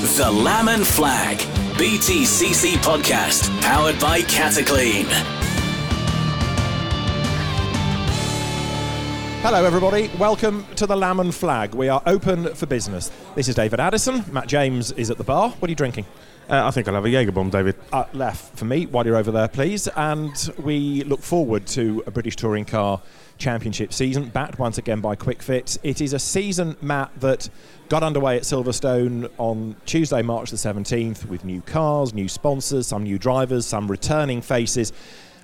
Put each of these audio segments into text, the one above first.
The Lamb and Flag, BTCC podcast, powered by Cataclean. Hello, everybody. Welcome to the Lamb and Flag. We are open for business. This is David Addison. Matt James is at the bar. What are you drinking? Uh, I think I'll have a Jaeger bomb, David. Uh, left for me while you're over there, please. And we look forward to a British Touring Car Championship season, backed once again by Kwik Fit. It is a season, Matt, that got underway at Silverstone on Tuesday, March the 17th, with new cars, new sponsors, some new drivers, some returning faces.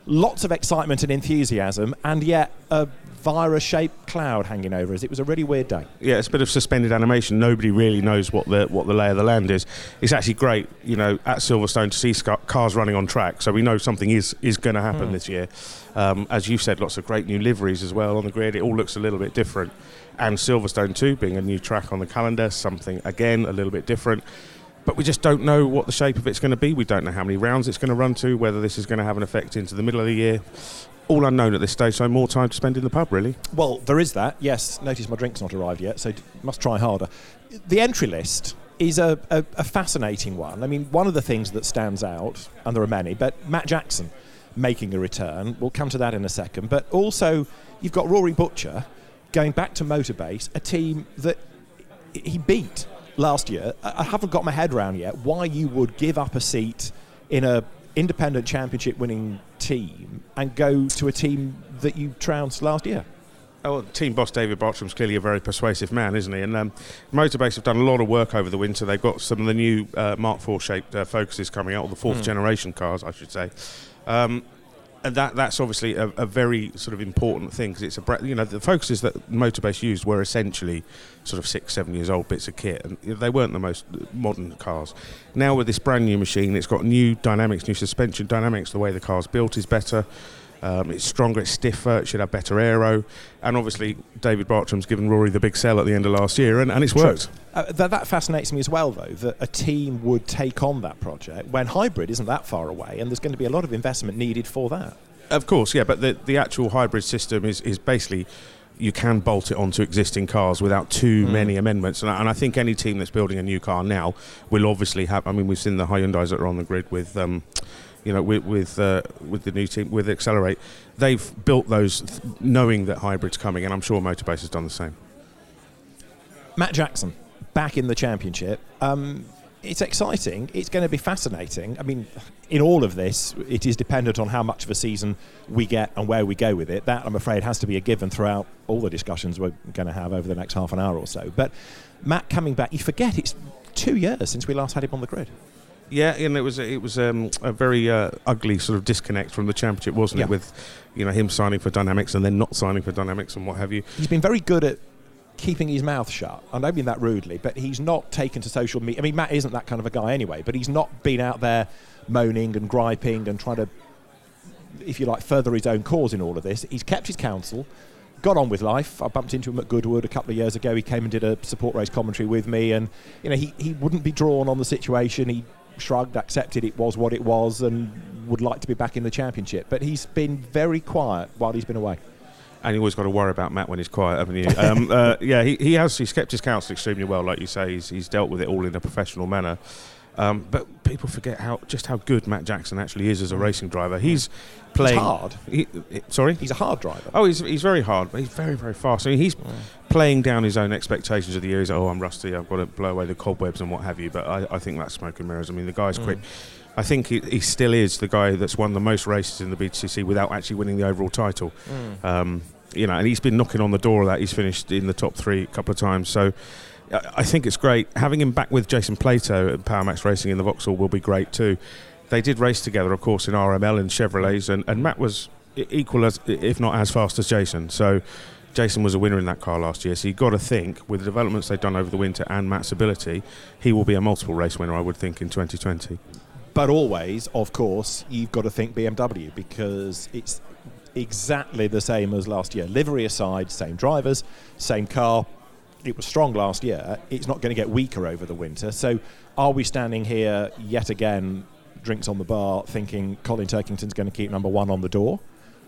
Lots of excitement and enthusiasm, and yet a virus shaped cloud hanging over us. It was a really weird day. Yeah, it's a bit of suspended animation. Nobody really knows what the what the lay of the land is. It's actually great, you know, at Silverstone to see cars running on track. So we know something is is going to happen Hmm. this year. Um, as you've said, lots of great new liveries as well on the grid. It all looks a little bit different. And Silverstone too, being a new track on the calendar, something again a little bit different. But we just don't know what the shape of it's going to be. We don't know how many rounds it's going to run to, whether this is going to have an effect into the middle of the year. All unknown at this stage, so more time to spend in the pub, really. Well, there is that. Yes, notice my drink's not arrived yet, so must try harder. The entry list is a, a, a fascinating one. I mean, one of the things that stands out, and there are many, but Matt Jackson making a return. We'll come to that in a second. But also, you've got Rory Butcher going back to Motorbase, a team that he beat last year. I haven't got my head around yet why you would give up a seat in a independent championship winning team and go to a team that you trounced last year. Oh, well, team boss David Bartram's clearly a very persuasive man, isn't he? And um, Motorbase have done a lot of work over the winter. They've got some of the new uh, Mark IV shaped uh, Focuses coming out, or the fourth generation cars, I should say. Um, and that that's obviously a, a very sort of important thing because it's a you know the focuses that Motorbase used were essentially sort of six seven years old bits of kit and they weren't the most modern cars. Now with this brand new machine, it's got new dynamics, new suspension dynamics. The way the car's built is better. Um, it's stronger, it's stiffer, it should have better aero, and obviously David Bartram's given Rory the big sell at the end of last year, and, and it's worked. Uh, that, that fascinates me as well, though, that a team would take on that project when hybrid isn't that far away, and there's going to be a lot of investment needed for that. Of course, yeah, but the, the actual hybrid system is, is basically you can bolt it onto existing cars without too many amendments. And I, and I think any team that's building a new car now will obviously have. I mean, we've seen the Hyundai's that are on the grid with. Um, you know, with with, uh, with the new team with Excelr8, they've built those th- knowing that hybrid's coming, and I'm sure Motorbase has done the same. Matt Jackson back in the championship. Um, it's exciting. It's going to be fascinating. I mean, in all of this, it is dependent on how much of a season we get and where we go with it. That, I'm afraid, has to be a given throughout all the discussions we're going to have over the next half an hour or so. But Matt coming back, you forget it's two years since we last had him on the grid. Yeah, and it was it was um, a very uh, ugly sort of disconnect from the championship, wasn't Yeah. it? With you know him signing for Dynamics and then not signing for Dynamics and what have you. He's been very good at keeping his mouth shut. I don't mean that rudely, but he's not taken to social media. I mean, Matt isn't that kind of a guy anyway, but he's not been out there moaning and griping and trying to, if you like, further his own cause in all of this. He's kept his counsel, got on with life. I bumped into him at Goodwood a couple of years ago. He came and did a support race commentary with me, and you know, he, he wouldn't be drawn on the situation. He shrugged, accepted it was what it was, and would like to be back in the championship. But he's been very quiet while he's been away. And you always got to worry about Matt when he's quiet, haven't you? um, uh, yeah, he, he has. He's kept his counsel extremely well, like you say. He's, he's dealt with it all in a professional manner. Um, but people forget how just how good Matt Jackson actually is as a racing driver. He's playing hard. He, he- sorry. He's a hard driver. Oh, he's, he's very hard, but he's very, very fast. I mean, he's playing down his own expectations of the year. He's like, oh, I'm rusty, I've got to blow away the cobwebs and what have you. But I, I think that's smoke and mirrors. I mean, the guy's quick. I think he, he still is the guy that's won the most races in the BTCC without actually winning the overall title. Um, you know, and he's been knocking on the door of that. He's finished in the top three a couple of times. So I think it's great. Having him back with Jason Plato at Power Maxed Racing in the Vauxhall will be great too. They did race together, of course, in RML and Chevrolets, and, and Matt was equal as, if not as fast as Jason. So Jason was a winner in that car last year. So you've got to think, with the developments they've done over the winter and Matt's ability, he will be a multiple race winner, I would think, in 2020. But always, of course, you've got to think BMW because it's exactly the same as last year. Livery aside, same drivers, same car. It was strong last year. It's not going to get weaker over the winter. So, are we standing here yet again, drinks on the bar, thinking Colin Turkington's going to keep number one on the door?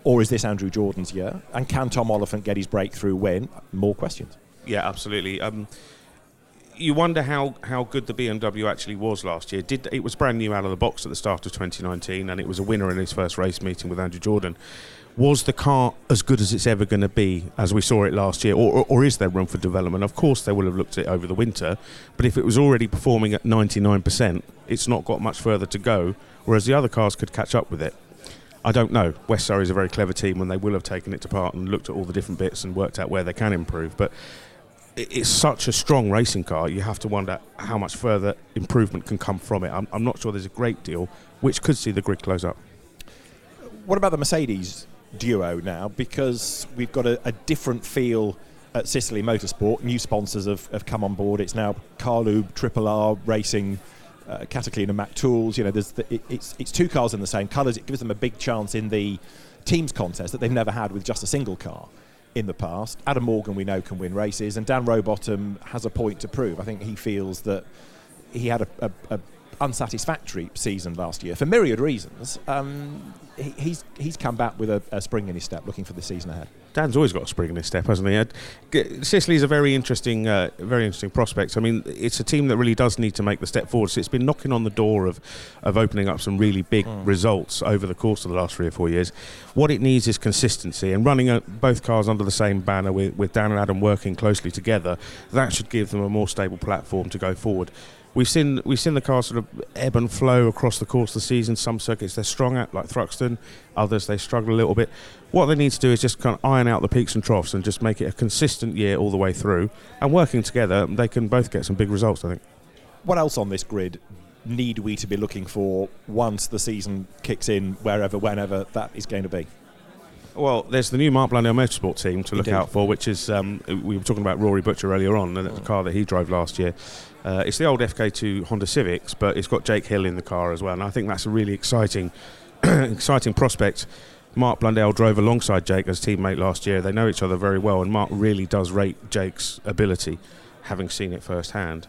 Or is this Andrew Jordan's year? And can Tom Oliphant get his breakthrough win? More questions. Yeah, absolutely. Um, you wonder how, how good the BMW actually was last year. Did it was brand new out of the box at the start of 2019, and it was a winner in his first race meeting with Andrew Jordan. Was the car as good as it's ever going to be as we saw it last year, or, or, is there room for development? Of course, they will have looked at it over the winter, but if it was already performing at 99%, it's not got much further to go. Whereas the other cars could catch up with it. I don't know. West Surrey is a very clever team, and they will have taken it to part and looked at all the different bits and worked out where they can improve. But it's such a strong racing car, you have to wonder how much further improvement can come from it. I'm, I'm, not sure there's a great deal, which could see the grid close up. What about the Mercedes duo now? Because we've got a, a different feel at Ciceley Motorsport. New sponsors have, have come on board. It's now Carlube, Triple R Racing, uh, Cataclean and Mac Tools. You know, the, it, it's it's two cars in the same colours. It gives them a big chance in the teams contest that they've never had with just a single car in the past. Adam Morgan, we know, can win races, and Dan Rowbottom has a point to prove. I think he feels that he had a, a, a unsatisfactory season last year for myriad reasons. Um, he, he's he's come back with a, a, spring in his step, looking for the season ahead. Dan's always got a spring in his step, hasn't he? Ciceley's a very interesting, uh, very interesting prospect. I mean, it's a team that really does need to make the step forward. So it's been knocking on the door of, of opening up some really big mm. results over the course of the last three or four years. What it needs is consistency and running a, both cars under the same banner with, with Dan and Adam working closely together. That should give them a more stable platform to go forward. We've seen we've seen the car sort of ebb and flow across the course of the season. Some circuits they're strong at, like Thruxton. Others they struggle a little bit. What they need to do is just kind of iron out the peaks and troughs and just make it a consistent year all the way through. And working together, they can both get some big results. I think. What else on this grid need we to be looking for once the season kicks in, wherever, whenever that is going to be? Well, there's the new Mark Blundell Motorsport team to look Indeed. out for, which is um, we were talking about Rory Butcher earlier on, and it's a car that he drove last year. Uh, it's the old FK2 Honda Civics, but it's got Jake Hill in the car as well, and I think that's a really exciting, exciting prospect. Mark Blundell drove alongside Jake as teammate last year. They know each other very well, and Mark really does rate Jake's ability, having seen it firsthand.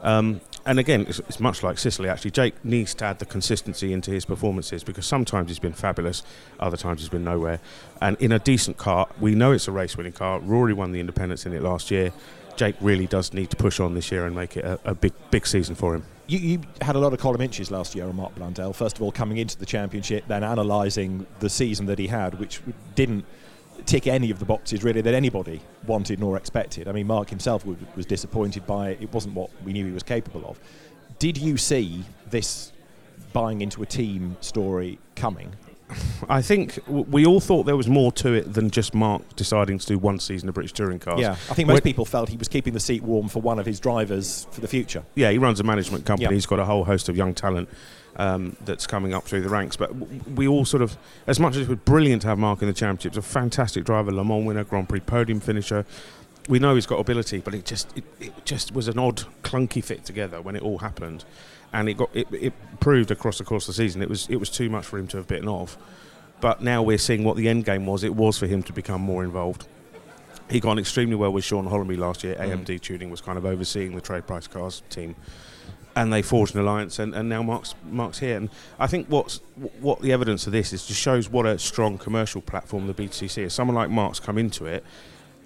Um, and again, it's, it's, much like Ciceley. Actually, Jake needs to add the consistency into his performances because sometimes he's been fabulous, other times he's been nowhere. And in a decent car, we know it's a race-winning car. Rory won the Independents in it last year. Jake really does need to push on this year and make it a, a big, big season for him. You, you, had a lot of column inches last year on Mark Blundell. First of all, coming into the championship, then analysing the season that he had, which didn't tick any of the boxes really that anybody wanted nor expected. I mean, Mark himself was disappointed by it. It wasn't what we knew he was capable of. Did you see this buying into a team story coming? I think we all thought there was more to it than just Mark deciding to do one season of British Touring Cars. Yeah, I think most people felt he was keeping the seat warm for one of his drivers for the future. Yeah, he runs a management company. Yeah. He's got a whole host of young talent um, that's coming up through the ranks. But we all sort of, as much as it was brilliant to have Mark in the championships, a fantastic driver, Le Mans winner, Grand Prix podium finisher. We know he's got ability, but it just it, it just was an odd, clunky fit together when it all happened, and it got it, it proved across the course of the season it was it was too much for him to have bitten off. But now we're seeing what the end game was. It was for him to become more involved. He got on extremely well with Shaun Hollamby last year. Mm. AMD Tuning was kind of overseeing the trade price cars team and they forged an alliance, and, and now Mark's Mark's here. And I think what's what the evidence of this is just shows what a strong commercial platform the BTC is. Someone like Mark's come into it.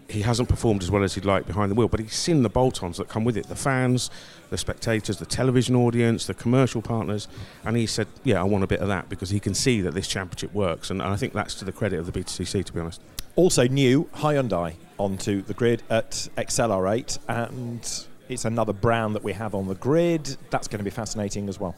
He hasn't performed as well as he'd like behind the wheel, but he's seen the bolt-ons that come with it: the fans, the spectators, the television audience, the commercial partners. And he said, "Yeah, I want a bit of that because he can see that this championship works." And I think that's to the credit of the BTCC, to be honest. Also, new Hyundai onto the grid at Excelr8 and it's another brand that we have on the grid. That's going to be fascinating as well.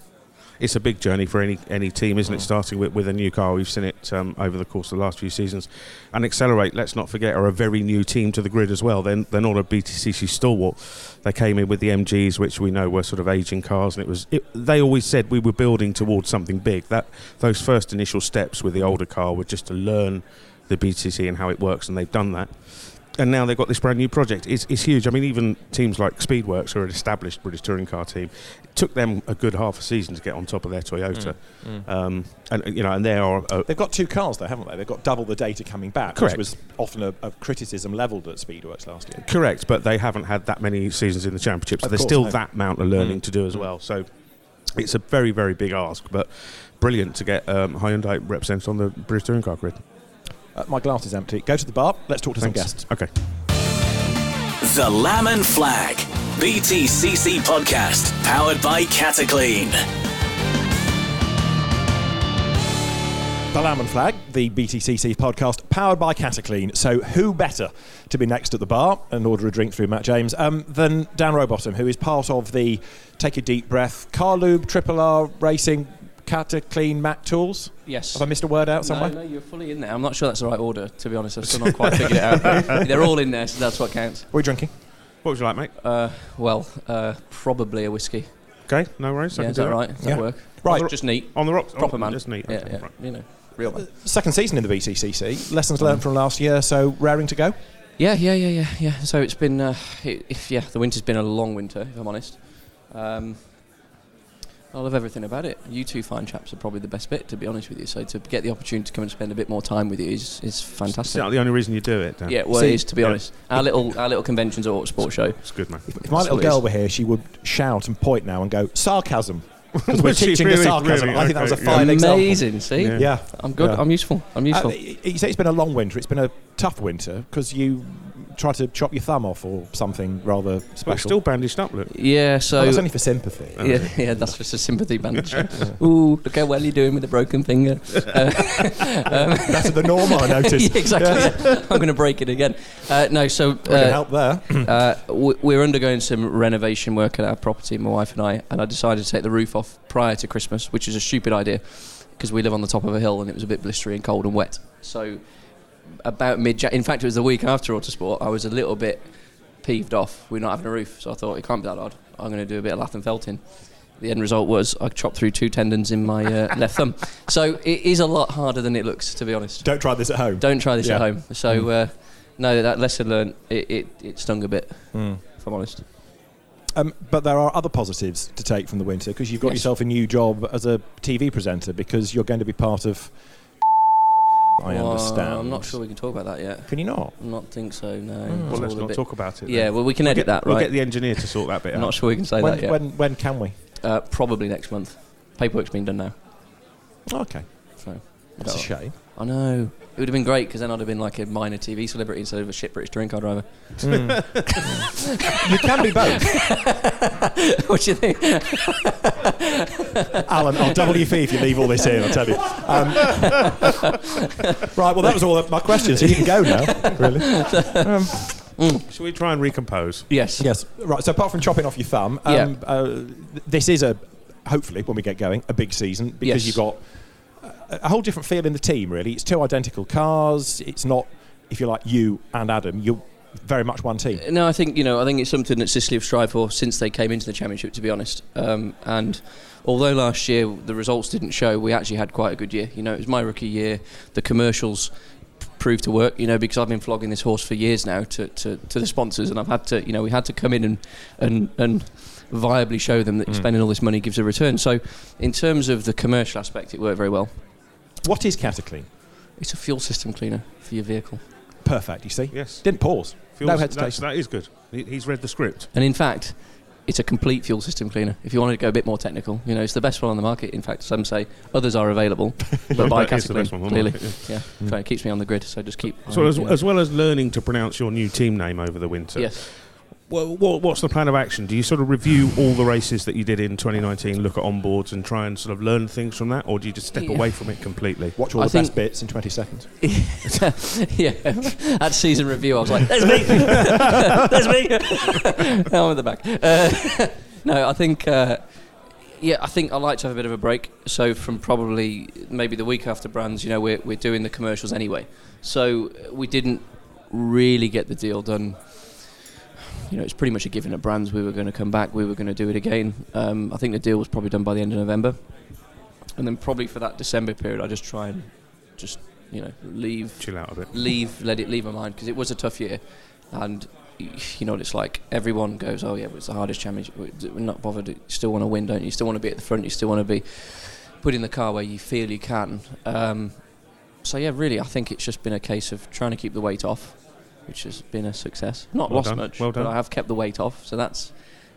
It's a big journey for any any team, isn't it? Starting with, with a new car, we've seen it um, over the course of the last few seasons. And Excelr8, let's not forget, are a very new team to the grid as well. They're, they're not a BTCC stalwart. They came in with the MGs, which we know were sort of aging cars, and it was. It, they always said we were building towards something big. That those first initial steps with the older car were just to learn the BTC and how it works, and they've done that and now they've got this brand new project. It's, it's huge. I mean, even teams like Speedworks, who are an established British touring car team, took them a good half a season to get on top of their Toyota. Mm, mm. Um, and you know, and they are. Uh, They've got two cars though, haven't they? They've got double the data coming back, correct. which was often a, a criticism levelled at Speedworks last year. Correct, but they haven't had that many seasons in the championship, so there's still no. that amount of learning mm. to do as well. So it's a very, very big ask, but brilliant to get um, Hyundai represented on the British touring car grid. Uh, my glass is empty. Go to the bar. Let's talk to Thanks. some guests. Okay. The Lamb Flag. BTCC Podcast, powered by Cataclean. The Lamb Flag, the BTCC podcast, powered by Cataclean. So, who better to be next at the bar and order a drink through Matt James um, than Dan Rowbottom, who is part of the Take a Deep Breath Carlube Triple R Racing Cataclean Mac Tools? Yes. Have I missed a word out somewhere? No, no, you're fully in there. I'm not sure that's the right order, to be honest. I've still not quite figured it out. They're all in there, so that's what counts. What are you drinking? What would you like, mate? Uh, well, uh, probably a whiskey. Okay, no worries. I yeah, is do that right? Does Yeah. that work? Right. Just neat. On the rocks. Proper oh, man. Just neat. Yeah, okay, yeah. right. You know, real man. Second season in the BTCC. Lessons learned from last year, so raring to go. Yeah, yeah, yeah, yeah, yeah. So it's been, uh, it, if, yeah, the winter's been a long winter, if I'm honest. Um, I love everything about it. You two fine chaps are probably the best bit, to be honest with you. So to get the opportunity to come and spend a bit more time with you is, is Is fantastic. that the only reason you do it? Dan? Yeah, well, See- it is to be Yeah. honest. Our little our little conventions at Autosport show. It's good, man. If my little That's what it girl were here, she would shout and point now and go, sarcasm. Because we're teaching really? the sarcasm. Really? I think that was a fine yeah. example. Amazing. See, Yeah. Yeah. I'm good. Yeah. I'm useful. I'm useful. Uh, you say it's been a long winter. It's been a tough winter because you try to chop your thumb off or something rather Well, it's special. still bandaged up, look. yeah. So oh, that's only for sympathy. yeah, yeah, that's just a sympathy bandage. Ooh, look how well you're doing with the broken finger. Uh, That's the norm, I noticed. yeah, exactly. yeah. I'm going to break it again. Uh, no, so We can uh, help there. uh, we're undergoing some renovation work at our property, my wife and I, and I decided to take the roof off prior to Christmas, which is a stupid idea because we live on the top of a hill and it was a bit blistery and cold and wet. So about mid, in fact, it was the week after Autosport. I was a little bit peeved off. We're not having a roof, so I thought it can't be that hard. I'm going to do a bit of lath and felting. The end result was I chopped through two tendons in my uh, left thumb. So it is a lot harder than it looks, to be honest. Don't try this at home. Don't try this Yeah. at home. So Mm. uh, no, that lesson learned. It, it, it stung a bit, Mm. if I'm honest. Um, but there are other positives to take from the winter because you've got Yes. yourself a new job as a TV presenter because you're going to be part of. I Well, understand. I'm not sure we can talk about that yet. Can you not? I not think so. No. Mm. Well, let's not bit- talk about it. Yeah, then. well, we can We'll edit get, that, We'll get the engineer to sort that bit I'm out. not sure we can say When, that yet. when, when can we? Uh, probably next month. Paperwork's been done now. Okay. So That's a shame. I know. It would have been great because then I'd have been like a minor TV celebrity instead of a shit British touring car driver. you can be both. what do you think? Alan, I'll double your fee if you leave all this in, I'll tell you. Um, right, well, that was all my questions, so you can go now, really. Should we try and recompose? Yes. Yes, right, so apart from chopping off your thumb, um, Yeah. uh, this is a, hopefully, when we get going, a big season because Yes. you've got a, a whole different feel in the team, really. It's two identical cars. It's not, if you like, you and Adam. You're very much one team. No, I think you know. I think it's something that Ciceley have strived for since they came into the championship. To be honest, um, and although last year the results didn't show, we actually had quite a good year. You know, it was my rookie year. The commercials proved to work. You know, because I've been flogging this horse for years now to, to, to the sponsors, and I've had to. You know, we had to come in and and and viably show them that spending all this money gives a return. So, in terms of the commercial aspect, it worked very well. What is Cataclean? It's a fuel system cleaner for your vehicle. Perfect, you see? Yes. Didn't pause. Feels- no that's- hesitation. That is good. He- He's read the script. And in fact, it's a complete fuel system cleaner. If you wanted to go a bit more technical, you know, it's the best one on the market. In fact, some say others are available, but by That is Cataclean, best one on the clearly. market, Yeah, so it keeps me on the grid. So just keep. So as, as well as learning to pronounce your new team name over the winter, yes, Well, what's the plan of action? Do you sort of review all the races that you did in 2019, look at onboards, and try and sort of learn things from that, or do you just step Yeah. away from it completely? Watch all I the best bits in 20 seconds. yeah. At season review, I was like, "There's me, there's me." I'm at the back. Uh, no, I think. Uh, yeah, I think I like to have a bit of a break. So from probably maybe the week after Brands, you know, we're we're doing the commercials anyway. So we didn't really get the deal done. You know, it's pretty much a given at Brands. We were going to come back. We were going to do it again. Um, I think the deal was probably done by the end of November, and then probably for that December period, I just try and just you know leave Chill out a bit. leave let it leave my mind because it was a tough year and you know what it's like everyone goes oh yeah but it's the hardest championship we're we're not bothered you still want to win don't you you still want to be at the front you still want to be put in the car where you feel you can um, so yeah really I think it's just been a case of trying to keep the weight off which has been a success not Well lost done, much well but. I have kept the weight off so that's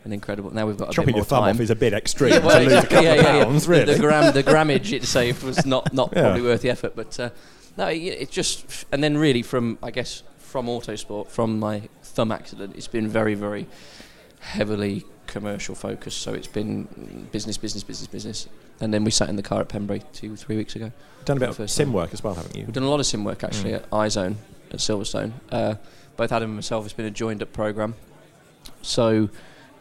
an incredible now we've got a Chopping bit more your thumb time off is a bit extreme. yeah, to well, lose a exactly, couple yeah, of yeah, pounds, The- really. The, gram, the grammage it saved was not, not probably worth the effort, but uh, no, it, it just and then really from I guess from autosport from my thumb accident, it's been very very heavily commercial focused. So it's been business, business, business, business. And then we sat in the car at Pembrey two, three weeks ago. Done a bit of sim time. work as well, haven't you? We've done a lot of sim work actually Mm. at iZone at Silverstone. Uh, both Adam and myself, it's been a joined up program. So,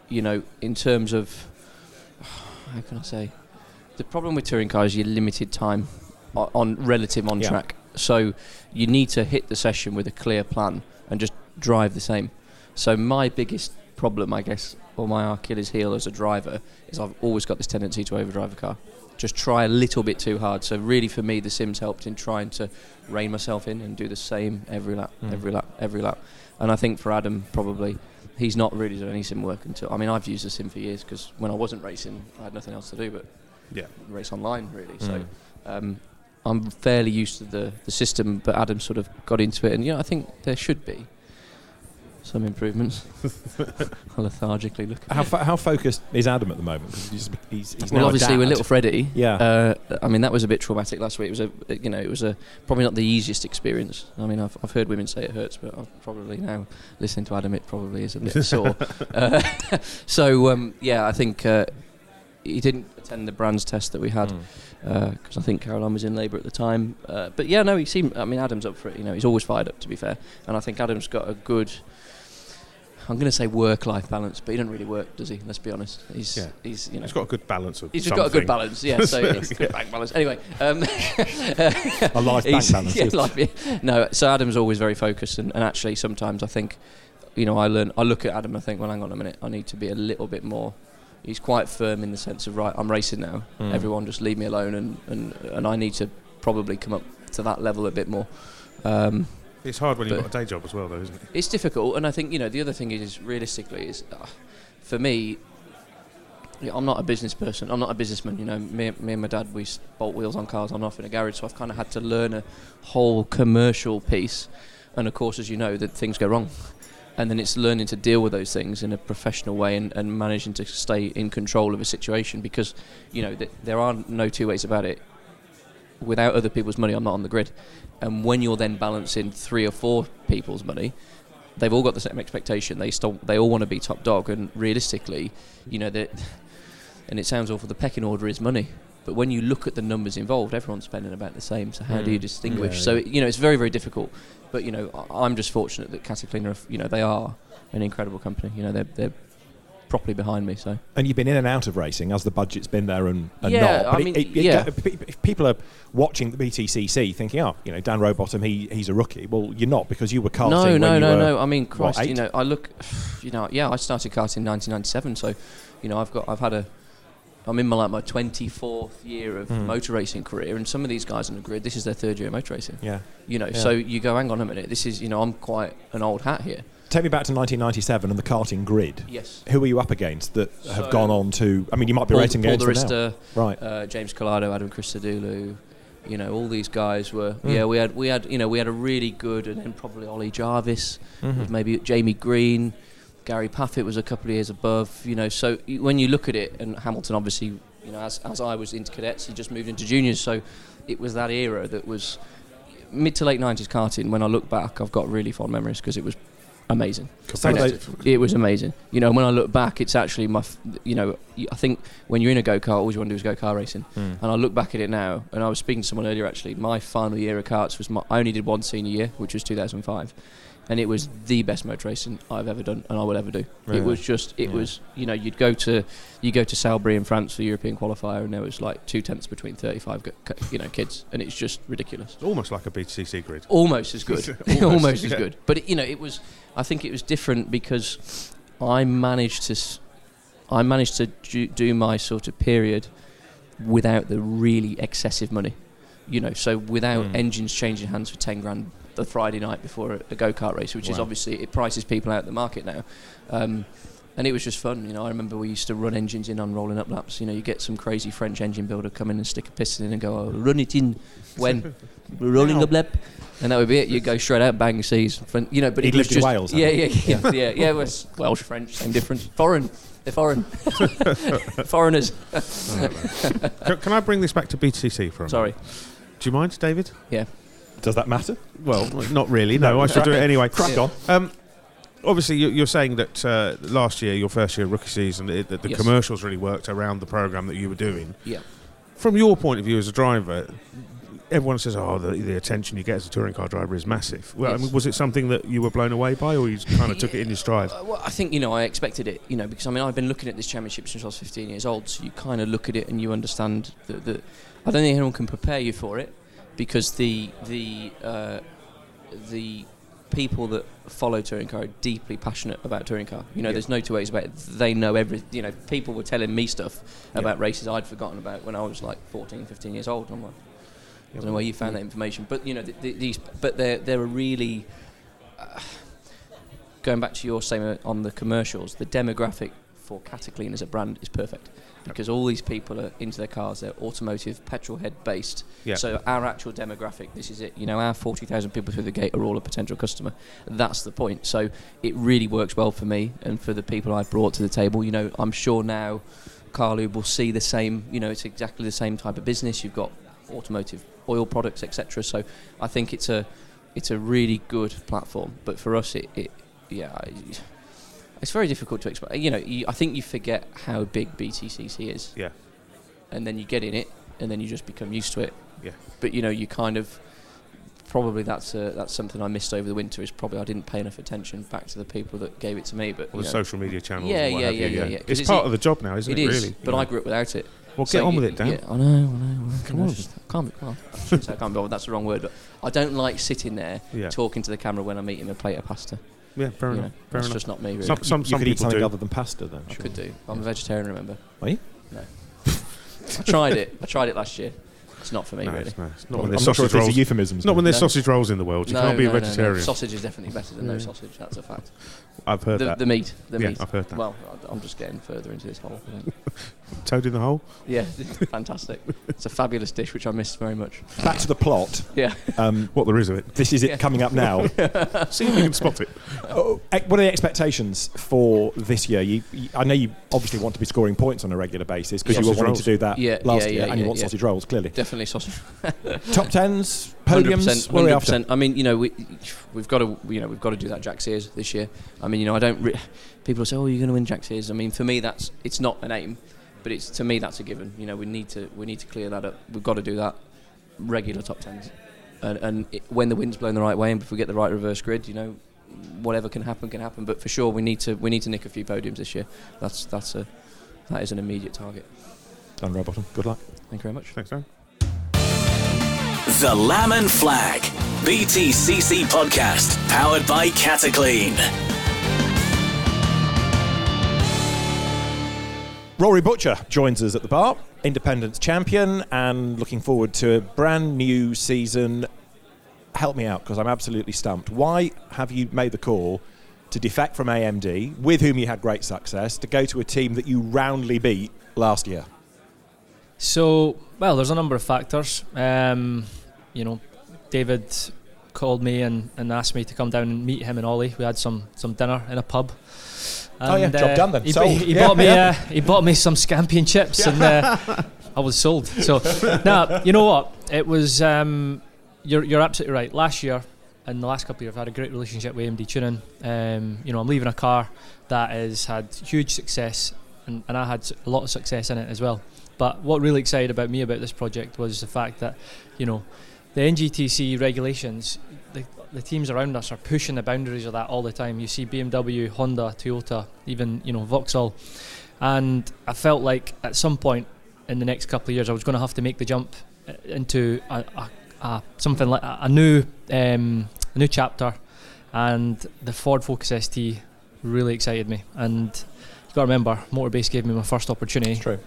you know, in terms of how can I say, the problem with touring cars is your limited time o- on relative on Yeah. track. So you need to hit the session with a clear plan and just drive the same. So my biggest problem, I guess, or my Achilles heel as a driver, is I've always got this tendency to overdrive a car. Just try a little bit too hard. So really, for me, the Sims helped in trying to rein myself in and do the same every lap, Mm. every lap, every lap. And I think for Adam, probably, he's not really done any sim work until. I mean, I've used the sim for years because when I wasn't racing, I had nothing else to do but Yeah. race online, really. Mm. So um, I'm fairly used to the, the system, but Adam sort of got into it, and you know, I think there should be some improvements. I lethargically look. How, fo- how focused is Adam at the moment? 'Cause he's, he's, he's well, now a obviously with little Freddie. Yeah. Uh, I mean, that was a bit traumatic last week. It was a, you know, it was a probably not the easiest experience. I mean, I've, I've heard women say it hurts, but I've probably now listening to Adam, it probably is a bit sore. Uh, so um, yeah, I think uh, he didn't attend the brands test that we had Mm. because I think Caroline was in labour at the time. Uh, but yeah, no, he seemed. I mean, Adam's up for it. You know, he's always fired up. To be fair, and I think Adam's got a good. I'm going to say work-life balance, but he doesn't really work, does he? Let's be honest. He's Yeah. he's you know He's got a good balance of He's just got a good balance, yeah. So it's good bank balance. Anyway, um, A life bank balance. yeah, life- yeah. No, so Adam's always very focused, and, and actually sometimes I think, you know, I learn. I look at Adam, and I think, well, hang on a minute, I need to be a little bit more. He's quite firm in the sense of right, I'm racing now. Mm. Everyone just leave me alone, and, and and I need to probably come up to that level a bit more. Um, It's hard when you've got a day job as well, though, isn't it? it's difficult, and I think you know the other thing is realistically is, uh, for me, I'm not a business person. I'm not a businessman. You know, me, me and my dad we bolt wheels on cars on and off in a garage, so I've kind of had to learn a whole commercial piece. And of course, as you know, that things go wrong, and then it's learning to deal with those things in a professional way and, and managing to stay in control of a situation because you know th- there are no two ways about it. Without other people's money, I'm not on the grid. And when you're then balancing three or four people's money, they've all got the same expectation. They still they all want to be top dog, and realistically, you know that. And it sounds awful. The pecking order is money, but when you look at the numbers involved, everyone's spending about the same. So how do you Mm. distinguish? Yeah, so yeah. you know it's very very difficult. But you know I'm just fortunate that Catacleaner, are- you know they are an incredible company. You know they're they're properly behind me. So And you've been in and out of racing as the budget's been there and, and Yeah, not. I But it- mean, it- it yeah. people are watching the BTCC thinking, oh, you know, Dan Rowbottom, he, he's a rookie. Well, you're not because you were karting no when no no no. I mean Christ, you know I look, you know yeah I started karting in 1997. So you know I've got I've had a I'm in my like my 24th year of Mm. motor racing career, and some of these guys on the grid, this is their third year of motor racing. Yeah. You know, Yeah. so you go, hang on a minute, this is you know I'm quite an old hat here. Take me back to 1997 and the karting grid. Yes. Who were you up against that have gone on to? I mean, you might be Paul, racing Paul against now. Right. uh, James Calado, Adam Christodoulou, you know, all these guys were. Mm. Yeah, we had we had you know we had a really good, and then probably Ollie Jarvis, Mhm. maybe Jamie Green, Gary Paffett was a couple of years above. You know, so when you look at it, and Hamilton obviously, you know, as as I was into cadets, he just moved into juniors, so it was that era that was mid to late nineties karting. When I look back, I've got really fond memories because it was amazing. Competitive. It was amazing. You know, when I look back, it's actually my, f- you know, I think when you're in a go kart, all you want to do is go car racing. Mm. And I look back at it now, and I was speaking to someone earlier actually. My final year of karts was my, I only did one senior year, which was 2005, and it was the best motor racing I've ever done and I will ever do. Really? It was just, it Yeah. was, you know, you'd go to, you go to Salbris in France for European qualifier, and there was like two tenths between 35, you know, kids, and it's just ridiculous It's almost like a BTCC grid. almost as good Almost, almost, as good but it, you know it was i think it was different because i managed to i managed to do, my sort of period without the really excessive money you know so without Mm. engines changing hands for 10 grand the friday night before a, a go-kart race which is obviously it prices people out of the market now um, and it was just fun, you know. I remember we used to run engines in on rolling up laps. You know, you get some crazy French engine builder come in and stick a piston in and go, oh, "Run it in when we're rolling Now. up lap," and that would be it. You'd go straight out, bang seas, Fren- you know. But He'd it was lived in just Wales, yeah, hadn't yeah, yeah, yeah, yeah. It was Welsh, French, same difference. Foreign, they're foreign, foreigners. can, can I bring this back to BTC for a Sorry, moment? Do you mind, David? Yeah. Does that matter? Well, not really. No, I should do it anyway. Crack Yeah. on. Um, obviously you- you're saying that uh, last year, your first year rookie season, it, that the Yes. commercials really worked around the program that you were doing. Yeah. From your point of view as a driver, everyone says, "Oh, the, the attention you get as a touring car driver is massive." Well, I mean, was it something that you were blown away by, or you kind of took it in your stride? Uh, well, I think you know I expected it, you know, because I mean I've been looking at this championship since I was 15 years old. So you kind of look at it and you understand that, that I don't think anyone can prepare you for it because the the uh, the people that follow touring car are deeply passionate about touring car. You know, Yeah. there's no two ways about it. They know every. You know, people were telling me stuff Yeah. about races I'd forgotten about when I was like 14, 15 years old. I'm like, I don't know where you found that information, but you know, th- th- these, but they're they're a really. Uh, going back to your statement on the commercials, the demographic for Cataclean as a brand is perfect because all these people are into their cars. They're automotive, petrol head based. Yeah. So our actual demographic, this is it. You know, our forty thousand people through the gate are all a potential customer. That's the point. So it really works well for me and for the people I've brought to the table. You know, I'm sure now. Carlube will see the same, you know, it's exactly the same type of business. You've got automotive oil products, etc. So I think it's a it's a really good platform. But for us, it, it yeah, it's very difficult to explain. You know, you, I think you forget how big BTCC is. Yeah. And then you get in it, and then you just become used to it. Yeah. But you know, you kind of probably that's uh, that's something I missed over the winter. Is probably I didn't pay enough attention back to the people that gave it to me. But you the know, social media channels? Yeah, yeah, yeah, yeah, yeah, It's, it's part e- of the job now, isn't it it? is. Really. But You I grew up without it. Well, So get on with it, Dan. Yeah, I know, I know. I know. Come know, on. it's just- I can't be. Well, I shouldn't say I can't be bothered. That's the wrong word. But I don't like sitting there Yeah. talking to the camera when I'm eating a plate of pasta. Yeah, fair you enough. know, Fair that's enough. just not me. Really. Some, some, you some could eat people something do. other than pasta then. I sure. could do. I'm a vegetarian. Remember? Are you? No. I tried it. I tried it last year. It's not for me, No, really. it's, no, it's not Well, when I'm there's not sure sausage rolls. are euphemisms. It's not when there's No. sausage rolls in the world. You no, can't be no, a no, no. vegetarian. Sausage is definitely better than no sausage. That's a fact. I've heard The, that. the meat. The yeah, meat. I've heard that. Well, I- I'm just getting further into this hole. I. Toad in the hole. yeah, fantastic. It's a fabulous dish which I missed very much. Back to the plot. Yeah. Um, What there is of it. this is it Yeah. coming up now. See if you can spot it. Oh, what are the expectations for this year? You, you, I know you obviously want to be scoring points on a regular basis because you were Sausage wanting rolls. to do that Yeah, last yeah, year, yeah, and you want yeah. sausage rolls clearly. Definitely sausage. Top tens, Hundred podiums. percent, What are we hundred after? percent. I mean, you know, we we've got to, you know, we've got to do that Jack Sears this year. I mean, you know, I don't. Re- people say, "Oh, you're going to win Jack Sears." I mean, for me, that's it's not an aim, but it's to me that's a given. You know, we need to we need to clear that up. We've got to do that regular top tens, and, and it, when the wind's blowing the right way, and if we get the right reverse grid, you know, whatever can happen can happen. But for sure, we need to we need to nick a few podiums this year. That's that's a that is an immediate target. Dan Rowbottom. Good luck. Thank you very much. Thanks, Dan. The Lamb and Flag. BTCC podcast. Powered by Cataclean. Rory Butcher joins us at the bar, Independents champion, and looking forward to a brand new season. Help me out because I'm absolutely stumped. Why have you made the call to defect from AMD, with whom you had great success, to go to a team that you roundly beat last year? So, well, there's a number of factors. Um, you know, David called me and, and asked me to come down and meet him and Ollie. We had some, some dinner in a pub. Oh, yeah, And, job done then. He, he, Yeah, bought me yeah. uh, he bought me some scampi and chips, and uh, I was sold. So, now you know what? It was. Um, you're you're absolutely right. Last year and the last couple of years, I've had a great relationship with AMD Tuning. Um, you know, I'm leaving a car that has had huge success, and, and I had a lot of success in it as well. But what really excited about me about this project was the fact that, you know, the NGTC regulations, the, the teams around us are pushing the boundaries of that all the time. You see BMW, Honda, Toyota, even you know Vauxhall, and I felt like at some point in the next couple of years I was going to have to make the jump uh, into a, a, a something like a, new um, a new chapter, and the Ford Focus ST really excited me. And you got to remember, Motorbase gave me my first opportunity It's true.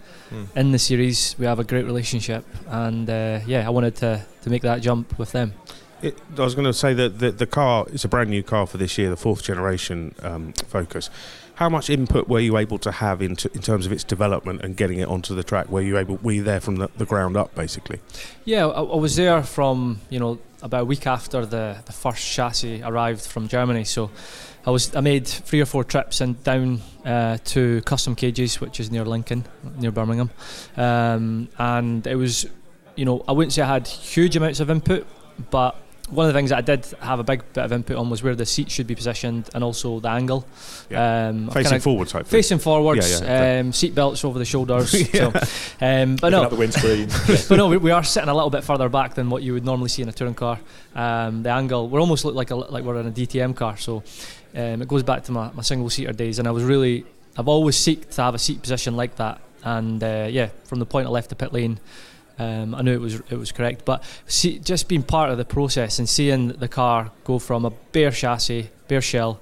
in the series. We have a great relationship, and uh, yeah, I wanted to to make that jump with them. It, I was going to say that the, the car is a brand new car for this year, the fourth generation um, Focus. How much input were you able to have into, in terms of its development and getting it onto the track? Were you able? Were you there from the, the ground up, basically? Yeah, I, I was there from you know about a week after the, the first chassis arrived from Germany. So I was I made three or four trips and down uh, to Custom Cages, which is near Lincoln, near Birmingham, um, and it was you know I wouldn't say I had huge amounts of input, but one of the things that I did have a big bit of input on was where the seat should be positioned and also the angle. Yeah. Um, Facing kinda- forward type thing. Facing forwards, Yeah, yeah, um, seat belts over the shoulders. So, um, but Looking no, the windscreen. but no, we, we are sitting a little bit further back than what you would normally see in a touring car. Um, the angle, we almost look like a, like we're in a DTM car. So um, it goes back to my, my single seater days, and I was really, I've always seeked to have a seat position like that. And uh, yeah, from the point I left the pit lane, um, I knew it was it was correct. But see, just being part of the process and seeing the car go from a bare chassis, bare shell,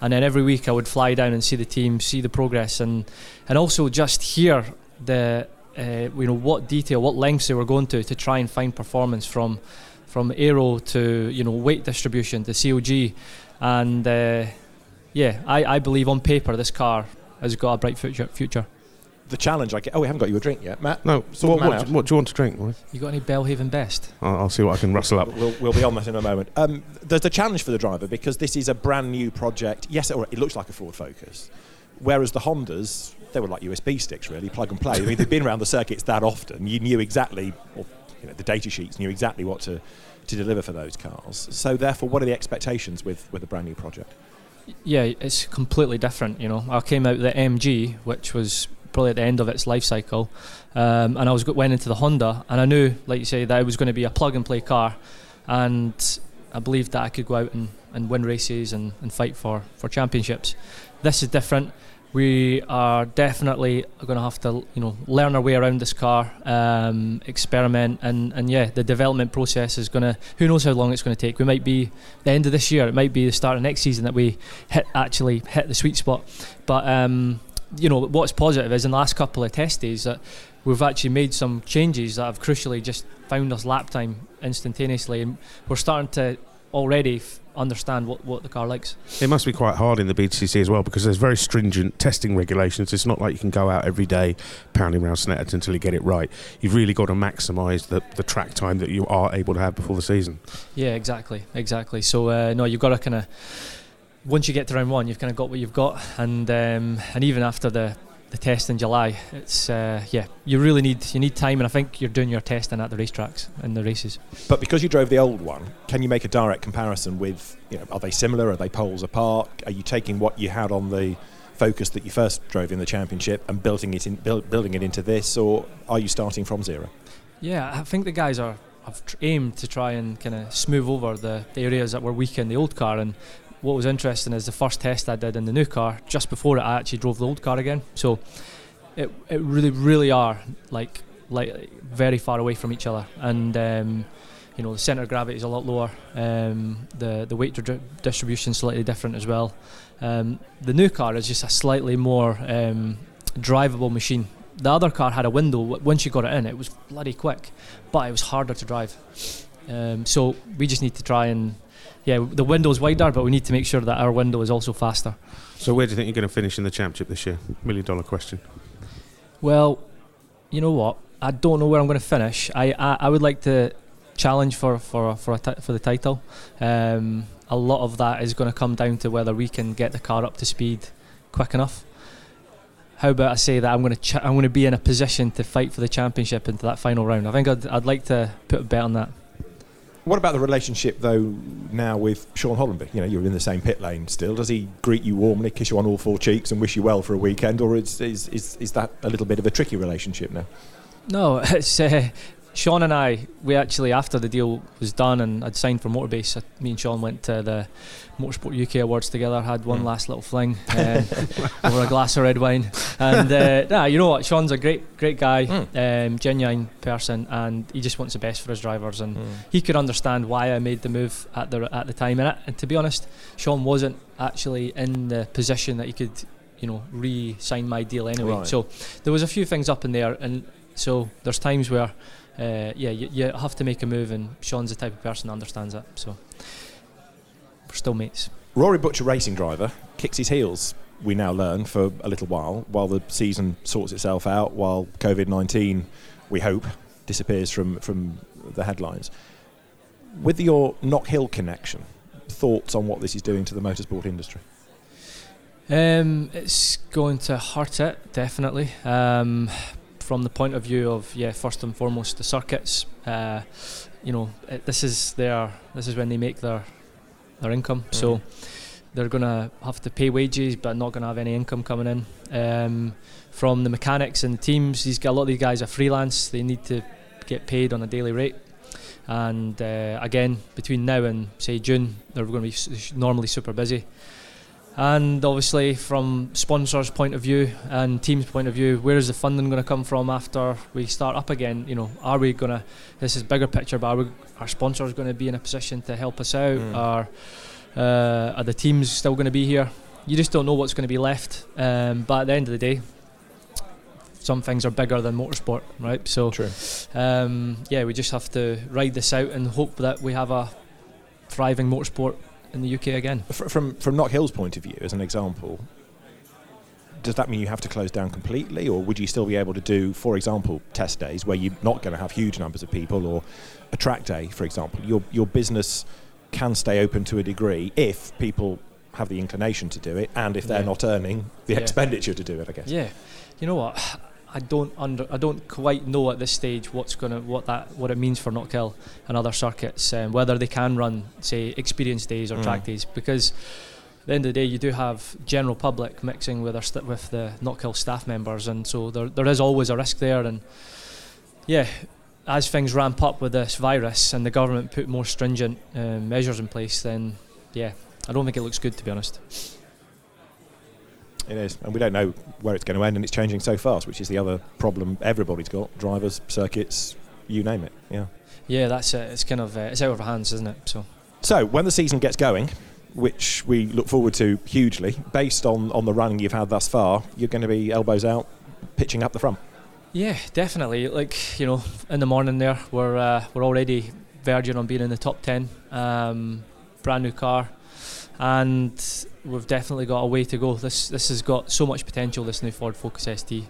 and then every week I would fly down and see the team, see the progress, and and also just hear the uh, you know what detail, what lengths they were going to to try and find performance from from aero to you know weight distribution to COG, and uh, yeah, I, I believe on paper this car has got a bright future. future. the challenge I get. Oh, we haven't got you a drink yet, Matt. No, So what, what, what do you want to drink? Roy? You got any Belhaven Best? I'll, I'll see what I can rustle up. We'll, we'll be on that in a moment. Um, there's a challenge for the driver because this is a brand new project. Yes, it, it looks like a Ford Focus, whereas the Hondas they were like USB sticks, really, plug and play. I mean, they've been around the circuits that often. You knew exactly, or you know, the data sheets knew exactly what to to deliver for those cars. So, therefore, what are the expectations with with a brand new project? Yeah, it's completely different. You know, I came out the MG, which was probably at the end of its life cycle, um, and I was went into the Honda, and I knew, like you say, that it was going to be a plug and play car, and I believed that I could go out and, and win races and, and fight for, for championships. This is different. We are definitely going to have to, you know, learn our way around this car, um, experiment, and, and yeah, the development process is going to. Who knows how long it's going to take? We might be the end of this year. It might be the start of next season that we hit actually hit the sweet spot. But um, you know, what's positive is in the last couple of test days that we've actually made some changes that have crucially just found us lap time instantaneously, and we're starting to already understand what, what the car likes. It must be quite hard in the BTCC as well because there's very stringent testing regulations. It's not like you can go out every day pounding around Snetterton until you get it right. You've really got to maximise the, the track time that you are able to have before the season. Yeah, exactly, exactly. So uh, no, you've got to kind of once you get to round one, you've kind of got what you've got, and um, and even after the the test in July, it's uh, yeah, you really need you need time, and I think you're doing your testing at the racetracks and the races. But because you drove the old one, can you make a direct comparison with, you know, are they similar? Are they poles apart? Are you taking what you had on the Focus that you first drove in the championship and building it in, build, building it into this, or are you starting from zero? Yeah, I think the guys are have aimed to try and kind of smooth over the, the areas that were weak in the old car. And what was interesting is the first test I did in the new car, just before it, I actually drove the old car again. So it it really really are like like very far away from each other, and um, you know the center of gravity is a lot lower. Um, the the weight dri- distribution slightly different as well. Um, the new car is just a slightly more um, drivable machine. The other car had a window. Once you got it in, it was bloody quick, but it was harder to drive. Um, so we just need to try and yeah, the window's wider, but we need to make sure that our window is also faster. So where do you think you're going to finish in the championship this year? Million dollar question. Well, you know what? I don't know where I'm going to finish. I, I, I would like to challenge for for for, a for the title. Um, a lot of that is going to come down to whether we can get the car up to speed quick enough. How about I say that I'm going to ch- I'm going to be in a position to fight for the championship into that final round. I think I'd, I'd like to put a bet on that. What about the relationship though now with Shaun Hollamby? You know, you're in the same pit lane still. Does he greet you warmly, kiss you on all four cheeks, and wish you well for a weekend, or is is, is, is that a little bit of a tricky relationship now? No, it's uh, Shaun and I. We actually, after the deal was done and I'd signed for Motorbase, uh, me and Shaun went to the Motorsport UK Awards together. Had one Mm. last little fling um, over a glass of red wine. And uh, nah, you know what? Shaun's a great, great guy, um, genuine person, and he just wants the best for his drivers. And he could understand why I made the move at the at the time. And, I, and to be honest, Shaun wasn't actually in the position that he could, you know, re-sign my deal anyway. Right. So there was a few things up in there, and so there's times where, uh, yeah, you, you have to make a move, and Shaun's the type of person that understands that. So we're still mates. Rory Butcher, racing driver, kicks his heels. We now learn for a little while, while the season sorts itself out, while COVID nineteen, we hope, disappears from from the headlines. With your Knock Hill connection, thoughts on what this is doing to the motorsport industry? Um, it's going to hurt it definitely. Um, from the point of view of yeah, first and foremost the circuits. Uh, you know, it, this is their this is when they make their their income. Mm. So they're going to have to pay wages, but not going to have any income coming in. Um, from the mechanics and the teams, these got a lot of these guys are freelance. They need to get paid on a daily rate. And uh, again, between now and say June, they're going to be s- normally super busy. And obviously, from sponsors' point of view and teams' point of view, where is the funding going to come from after we start up again? You know, are we going to? This is bigger picture, but are we, our sponsors going to be in a position to help us out? Mm. Are uh, are the teams still going to be here? You just don't know what's going to be left. Um, but at the end of the day, some things are bigger than motorsport, right? So um, yeah, we just have to ride this out and hope that we have a thriving motorsport in the UK again. From from Knockhill's point of view, as an example, does that mean you have to close down completely, or would you still be able to do, for example, test days where you're not going to have huge numbers of people, or a track day, for example? Your your business can stay open to a degree if people have the inclination to do it, and if they're Yeah. not earning the Yeah. expenditure to do it. I guess. Yeah, you know what? I don't under I don't quite know at this stage what's gonna what that what it means for Knockhill and other circuits, um, whether they can run say experience days or Mm. track days, because at the end of the day you do have general public mixing with our st- with the Knockhill staff members, and so there there is always a risk there, and yeah. As things ramp up with this virus and the government put more stringent um, measures in place, then yeah, I don't think it looks good to be honest. It is, and we don't know where it's going to end, and it's changing so fast, which is the other problem everybody's got: drivers, circuits, you name it. Yeah. Yeah, that's it. It's kind of uh, it's out of our hands, isn't it? So. So when the season gets going, which we look forward to hugely, based on, on the running you've had thus far, you're going to be elbows out, pitching up the front. Yeah, definitely. Like you know, in the morning there, we're uh, we're already verging on being in the top ten. Um, brand new car, and we've definitely got a way to go. This this has got so much potential. This new Ford Focus ST,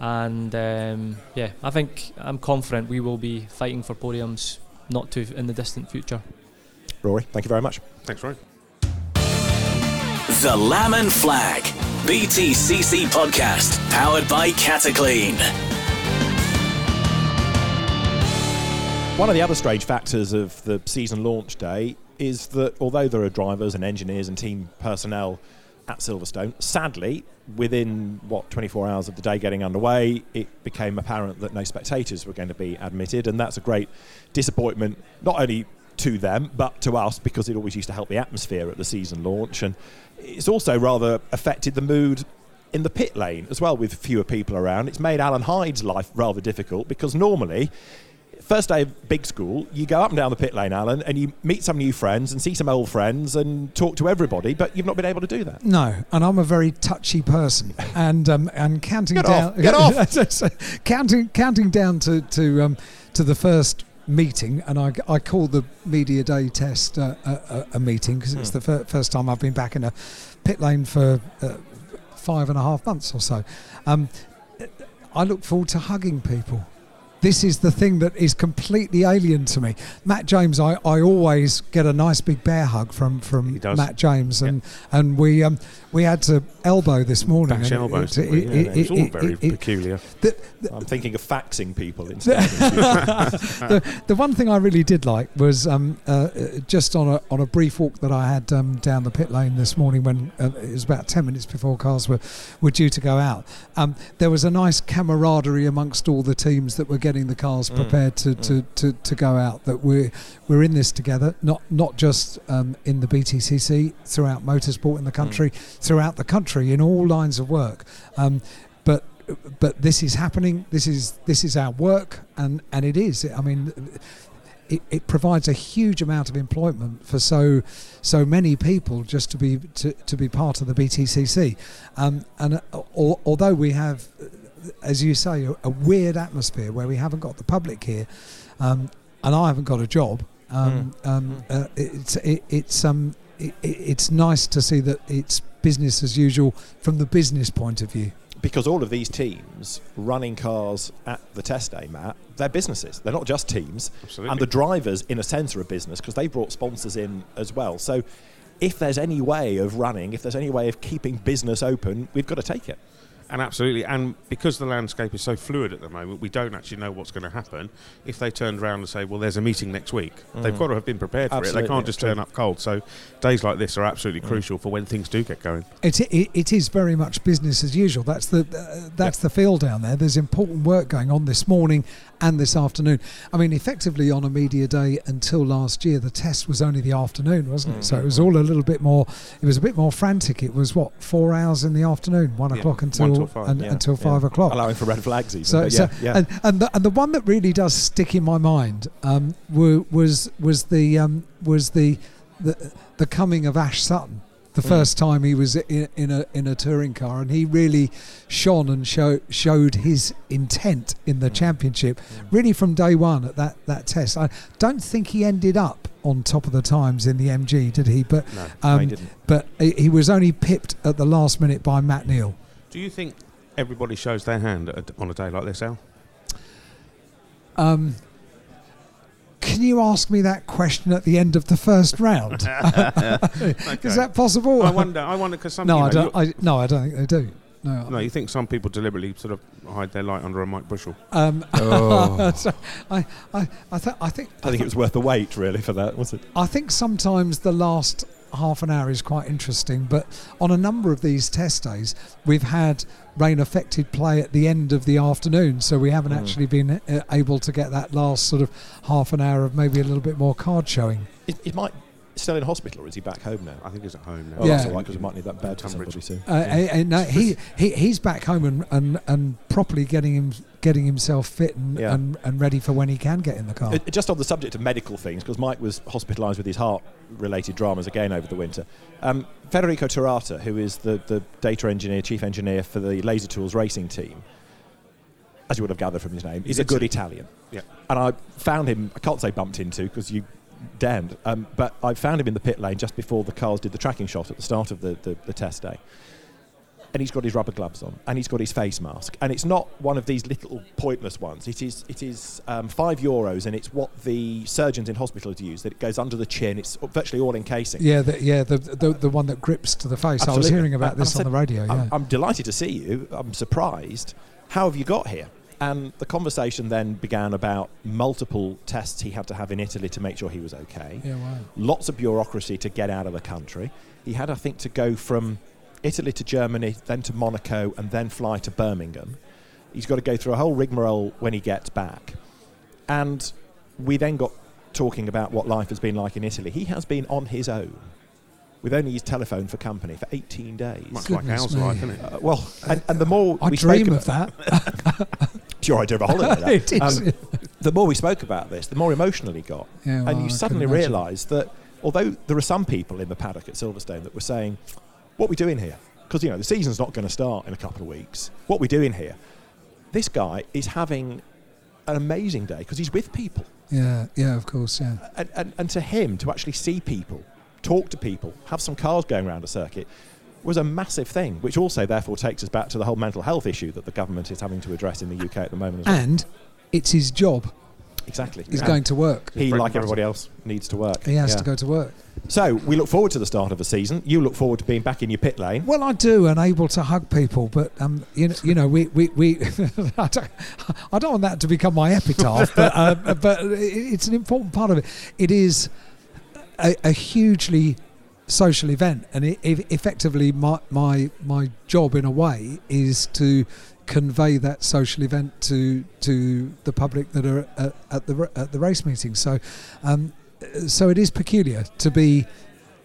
and um, yeah, I think I'm confident we will be fighting for podiums not too in the distant future. Rory, thank you very much. Thanks, Rory. The Lamb and Flag. BTCC podcast. Powered by Cataclean. One of the other strange factors of the season launch day is that although there are drivers and engineers and team personnel at Silverstone, sadly, within what 24 hours of the day getting underway, it became apparent that no spectators were going to be admitted, and that's a great disappointment, not only to them but to us because it always used to help the atmosphere at the season launch, and it's also rather affected the mood in the pit lane as well with fewer people around. It's made Alan Hyde's life rather difficult because normally first day of big school, you go up and down the pit lane, Alan, and you meet some new friends and see some old friends and talk to everybody, but you've not been able to do that. No, and I'm a very touchy person, and um, and counting Get down, off, get off. counting counting down to to um, to the first meeting, and I, I call the media day test uh, a, a, a meeting because it's Hmm. the fir- first time I've been back in a pit lane for uh, five and a half months or so. Um, I look forward to hugging people. This is the thing that is completely alien to me. Matt James, I, I always get a nice big bear hug from, from. Matt James, and and we um we had to elbow this morning. Bash and it- elbows. it- didn't it- Yeah, it- it's all very it- it- peculiar. the, the, I'm thinking of faxing people instead. the, the one thing I really did like was um, uh, just on a on a brief walk that I had um, down the pit lane this morning when uh, it was about ten minutes before cars were, were due to go out. Um, there was a nice camaraderie amongst all the teams that were getting the cars Mm, prepared to, to, to, to go out. That we're we're in this together, not not just um, in the BTCC throughout motorsport in the country, throughout the country in all lines of work. Um, but but this is happening. This is this is our work, and and it is. I mean, it, it provides a huge amount of employment for so so many people just to be to, to be part of the BTCC. Um, and uh, al- although we have, as you say, a, a weird atmosphere where we haven't got the public here, um, and I haven't got a job. Um, um, uh, it's it, it's um it, it- it's nice to see that it's business as usual from the business point of view. because all of these teams running cars at the test day, Matt, they're businesses. They're not just teams. Absolutely. And the drivers, in a sense, are a business because they brought sponsors in as well. So if there's any way of running, if there's any way of keeping business open, we've got to take it. And absolutely, and because the landscape is so fluid at the moment, we don't actually know what's going to happen. If they turned around and say, "Well, there's a meeting next week," they've mm. got to have been prepared for it. They can't just true. turn up cold. So, days like this are absolutely mm. crucial for when things do get going. It, it, it is very much business as usual. That's the uh, that's the feel down there. There's important work going on this morning and this afternoon. I mean, effectively on a media day until last year, the test was only the afternoon, wasn't it? So it was mm. all a little bit more. It was a bit more frantic. It was what four hours in the afternoon, one Yeah, o'clock until. one until five, un- Yeah, until yeah. o'clock. Allowing for red flags even. So, so yeah, yeah. and and the, and the one that really does stick in my mind um, wa- was was the um, was the, the the coming of Ash Sutton. The Mm. first time he was in, in a in a touring car, and he really shone and show, showed his intent in the Mm. championship, Mm. really from day one at that, that test. I don't think he ended up on top of the times in the MG, did he? But No. He um, didn't. but he he was only pipped at the last minute by Matt Neal. Do you think everybody shows their hand at a, on a day like this, Al? Um, can you ask me that question at the end of the first round? Is that possible? I wonder. I wonder because some. no, you I know, don't. I, no, I don't think they do. No. No, you think some people deliberately sort of hide their light under a Mike Bushel? Um, Oh. so I, I, I, th- I think. I think it was worth the wait, really, for that, was it? I think sometimes the last half an hour is quite interesting, but on a number of these test days, we've had rain affected play at the end of the afternoon, so we haven't Mm. actually been uh, able to get that last sort of half an hour of maybe a little bit more card showing. Is, is Mike still in hospital or is he back home now? I think he's at home now. Oh, Yeah. that's all right, because it might need that bed for Tunbridge. somebody soon. Uh, and- and no, he, he he's back home and, and, and properly getting him getting himself fit and, Yeah. and, and ready for when he can get in the car. Uh, just on the subject of medical things, because Mike was hospitalised with his heart-related dramas again over the winter. Um, Federico Torata, who is the, the data engineer, chief engineer for the Laser Tools racing team, as you would have gathered from his name, is a good Italian. Yeah. And I found him, I can't say bumped into, because you damned, um, but I found him in the pit lane just before the cars did the tracking shot at the start of the, the, the test day. And he's got his rubber gloves on, and he's got his face mask, and it's not one of these little pointless ones. It is, it is um, five euros, and it's what the surgeons in hospitals use. That it goes under the chin. It's virtually all encasing. yeah, the, yeah, the, the the one that grips to the face. I was hearing about this on the radio. Yeah. I'm, I'm delighted to see you. I'm surprised. How have you got here? And the conversation then began about multiple tests he had to have in Italy to make sure he was okay. yeah, wow. Lots of bureaucracy to get out of the country. He had, I think, to go from Italy to Germany, then to Monaco, and then fly to Birmingham. He's got to go through a whole rigmarole when he gets back. And we then got talking about what life has been like in Italy. He has been on his own with only his telephone for company for 18 days. Much like Goodness ours, me. like, isn't it? Uh, well, and, and the more I we dream of that. it's your idea of a holiday. that. it is. Um, the more we spoke about this, the more emotional he got, yeah, well, and you can suddenly imagine. realise that although there are some people in the paddock at Silverstone that were saying, "What are we doing here?" Because you know the season's not going to start in a couple of weeks. What are we doing here? This guy is having an amazing day because he's with people, Yeah, yeah, of course, yeah. and, and and to him to actually see people, talk to people, have some cars going around a circuit. Was a massive thing, which also therefore takes us back to the whole mental health issue that the government is having to address in the UK at the moment. As well. And it's his job. exactly, He's And going to work. He, like everybody else, needs to work. He has Yeah. to go to work. So we look forward to the start of the season. You look forward to being back in your pit lane. Well, I do, and able to hug people, but um, you know, you know, we we, we I, don't, I don't want that to become my epitaph, but uh, but it's an important part of it. It is a, a hugely social event, and it, it, effectively, my my my job in a way is to convey that social event to to the public that are at, at the at the race meeting. So, um, so it is peculiar to be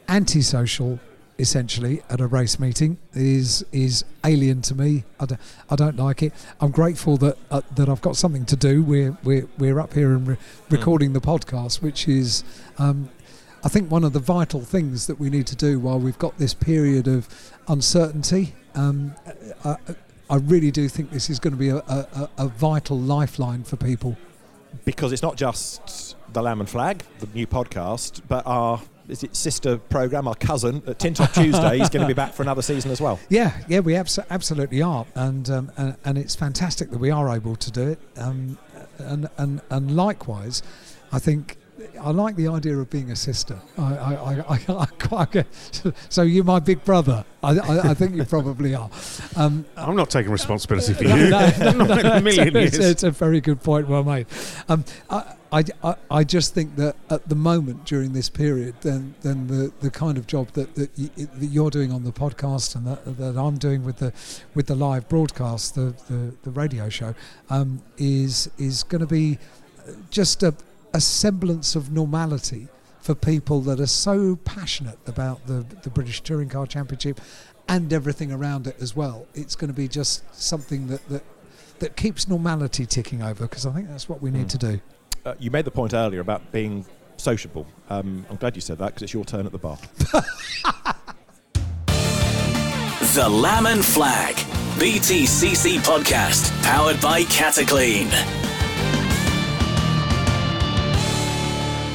antisocial essentially at a race meeting is is alien to me. I don't, I don't like it. I'm grateful that uh, that I've got something to do. We're we're we're up here and re- recording the podcast, which is. Um, I think one of the vital things that we need to do while we've got this period of uncertainty, um, I, I really do think this is going to be a, a, a vital lifeline for people. because it's not just the Lamb and Flag, the new podcast, but our is it sister program, our cousin at Tin Top Tuesday is going to be back for another season as well. Yeah, yeah, we abso- absolutely are, and, um, and and it's fantastic that we are able to do it. Um, and and and likewise, I think I like the idea of being a sister. I, I, I, I, I quite get, so you're my big brother. I, I, I think you probably are. Um, I'm not taking responsibility for no, you. no, no, Not in a million it's, years. it's a very good point, well made. Um, I, I, I- I just think that at the moment during this period, then then the, the kind of job that that, y- that you're doing on the podcast and that, that I'm doing with the with the live broadcast, the the, the radio show, um, is is going to be just a, a semblance of normality for people that are so passionate about the the British Touring Car Championship and everything around it as well. It's going to be just something that that that keeps normality ticking over because I think that's what we need Mm. to do. Uh, you made the point earlier about being sociable. Um, I'm glad you said that because it's your turn at the bar. The Lamb and Flag. BTCC podcast. Powered by Cataclean.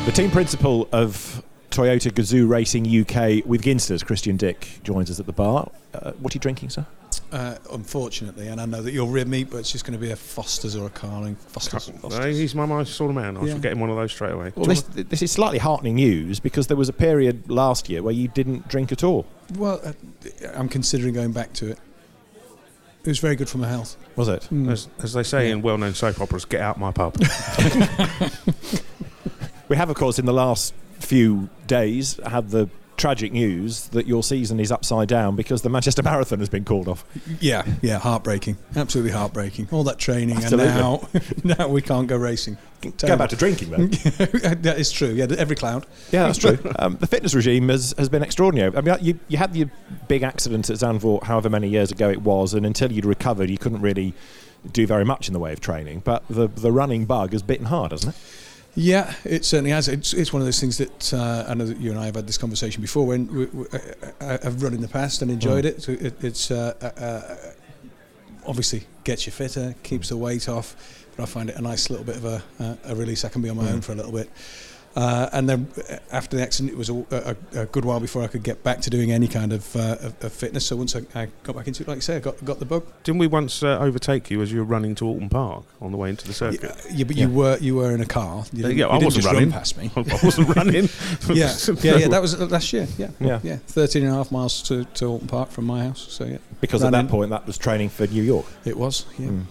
The team principal of Toyota Gazoo Racing UK with Ginsters, Christian Dick, joins us at the bar. Uh, what are you drinking, sir? Uh, unfortunately, and I know that you'll rib me, but it's just going to be a Foster's or a Carling. Foster's. No, Foster's. he's my, my sort of man. I was Yeah. getting one of those straight away. Well, this, this is slightly heartening news because there was a period last year where you didn't drink at all. Well, uh, I'm considering going back to it. It was very good for my health. Was it? As, as they say Yeah. in well-known soap operas, get out my pub. We have, of course, in the last few days had the tragic news that your season is upside down because the Manchester Marathon has been called off. Yeah, yeah, heartbreaking. Absolutely heartbreaking. All that training, Absolutely. and now, now we can't go racing. Go back to drinking, then. that is true. Yeah, every cloud. yeah, that's true. Um, the fitness regime has, has been extraordinary. I mean, you, you had the big accident at Zandvoort however many years ago it was, and until you'd recovered, you couldn't really do very much in the way of training. But the, the running bug has bitten hard, hasn't it? Yeah, it certainly has. It's, it's one of those things that uh, I know that you and I have had this conversation before. When we, we, I, I've run in the past and enjoyed it. So it, it's uh, uh, uh, obviously gets you fitter, keeps the weight off. But I find it a nice little bit of a, uh, a release. I can be on my Mm. own for a little bit. Uh, and then after the accident, it was a, a, a good while before I could get back to doing any kind of, uh, of, of fitness. So once I, I got back into it, like you say, I got, got the bug. Didn't we once uh, overtake you as you were running to Oulton Park on the way into the circuit? Yeah, yeah, but Yeah. you were you were in a car. You didn't, yeah, I didn't wasn't just running. run past me. I wasn't running. yeah, yeah, yeah. That was uh, last year. Yeah, Yeah. yeah. 13 and a half miles to, to Oulton Park from my house. So yeah, Because at Running. that point, that was training for New York, it was. Yeah. Mm.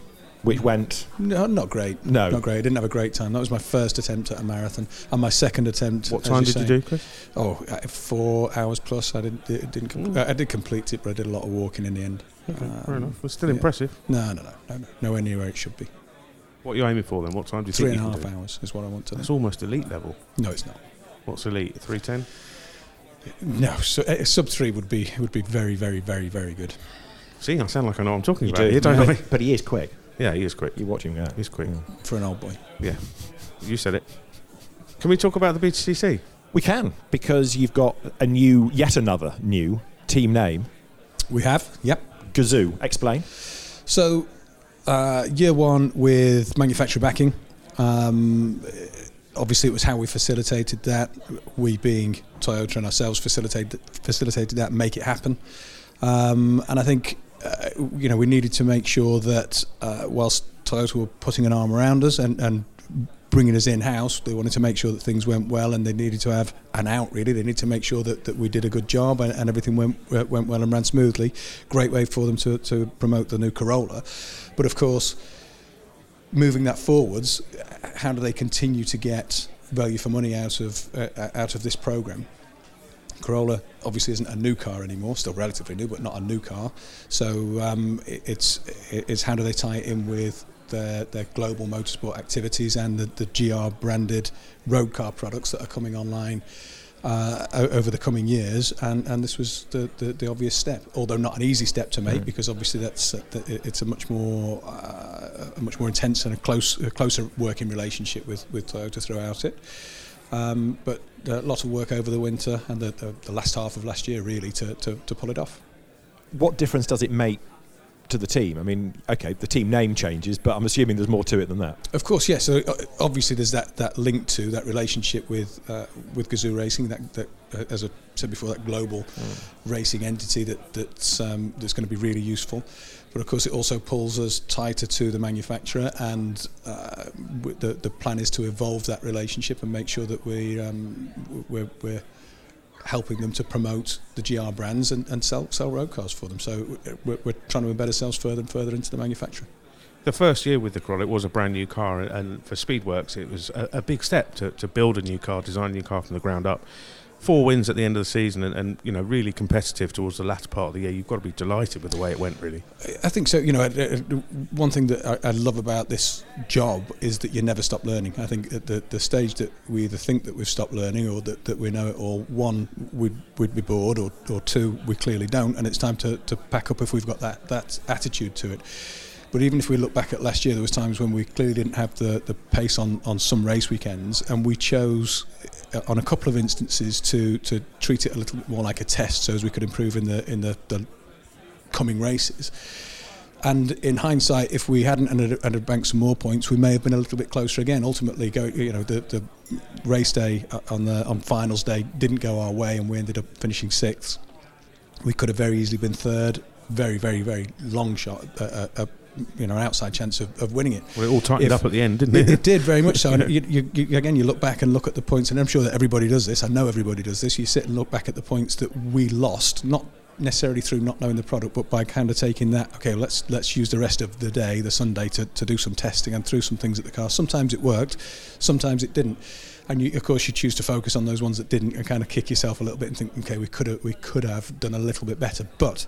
Which went No, not great. no. Not great. I didn't have a great time. That was my first attempt at a marathon, and my second attempt. What as time did say- you do, Chris? Oh, uh, hours plus. I didn't. It didn't. Com- Mm. I did complete it, but I did a lot of walking in the end. Okay, fair Um, enough. It's still yeah. impressive. No, no, no, no, no. Nowhere near where it should be. What are you aiming for then? What time do you Three think and a you half can do? hours is what I want to. That's do. almost elite level. No, it's not. What's elite? 310? No, so, uh, sub three would be would be very, very, very, very good. See, I sound like I know what I'm talking You about. do, You don't but, know me. but he is quick. Yeah, he is quick. You watch him go. He's quick. Mm. for an old boy. Yeah. You said it. Can we talk about the BTCC? We can because you've got a new, yet another new team name, We have. Yep. Gazoo. Explain. So, uh, year one with manufacturer backing. Um, obviously, it was how we facilitated that. We, being Toyota and ourselves, facilitated facilitated that, make it happen. Um, and I think, uh, you know, we needed to make sure that uh, whilst Toyota were putting an arm around us and, and bringing us in house, they wanted to make sure that things went well, and they needed to have an out. Really, they needed to make sure that, that we did a good job and, and everything went uh, went well and ran smoothly. Great way for them to, to promote the new Corolla, but of course, moving that forwards, how do they continue to get value for money out of uh, out of this program? Corolla obviously isn't a new car anymore, still relatively new, but not a new car. So um, it, it's it's how do they tie it in with their, their global motorsport activities and the, the GR branded road car products that are coming online uh, over the coming years, and, and this was the, the, the obvious step, although not an easy step to make Mm. because obviously that's uh, it's a much more uh, a much more intense and a close a closer working relationship with, with Toyota throughout it. Um, but a lot of work over the winter and the, the, the last half of last year really to, to, to pull it off. What difference does it make to the team? I mean, okay, the team name changes, but I'm assuming there's more to it than that. Of course, yes. So uh, obviously, there's that, that link to that relationship with uh, with Gazoo Racing. That, that uh, as I said before, that global mm. racing entity that that's um, that's going to be really useful. But of course, it also pulls us tighter to the manufacturer, and uh, the the plan is to evolve that relationship and make sure that we um, we're, we're helping them to promote the GR brands and, and sell sell road cars for them. So we're, we're trying to embed ourselves further and further into the manufacturer. The first year with the Corolla, it was a brand new car, and for Speedworks, it was a, a big step to, to build a new car, design a new car from the ground up four wins at the end of the season and, and, you know really competitive towards the latter part of the year. You've got to be delighted with the way it went. Really, I think so. You know, one thing that I, love about this job is that you never stop learning. I think at the, the stage that we either think that we've stopped learning or that, that we know it all, one we'd, we'd be bored, or, or two we clearly don't, and it's time to, to pack up if we've got that that attitude to it. But even if we look back at last year, there was times when we clearly didn't have the, the pace on, on some race weekends, and we chose uh, on a couple of instances to to treat it a little bit more like a test, so as we could improve in the in the, the coming races. And in hindsight, if we hadn't ended, ended banked some more points, we may have been a little bit closer again. Ultimately, go you know the, the race day uh, on the on finals day didn't go our way, and we ended up finishing sixth. We could have very easily been third. Very, very, very long shot, uh, uh, you know an outside chance of, of winning it. Well, it all tightened if, up at the end, didn't it? It, it did very much so. And you, you, you, again, you look back and look at the points, and I'm sure that everybody does this. I know everybody does this. You sit and look back at the points that we lost, not necessarily through not knowing the product, but by kind of taking that. Okay, let's let's use the rest of the day, the Sunday, to, to do some testing and through some things at the car. Sometimes it worked, sometimes it didn't. And you, of course, you choose to focus on those ones that didn't, and kind of kick yourself a little bit and think, okay, we could have we could have done a little bit better, but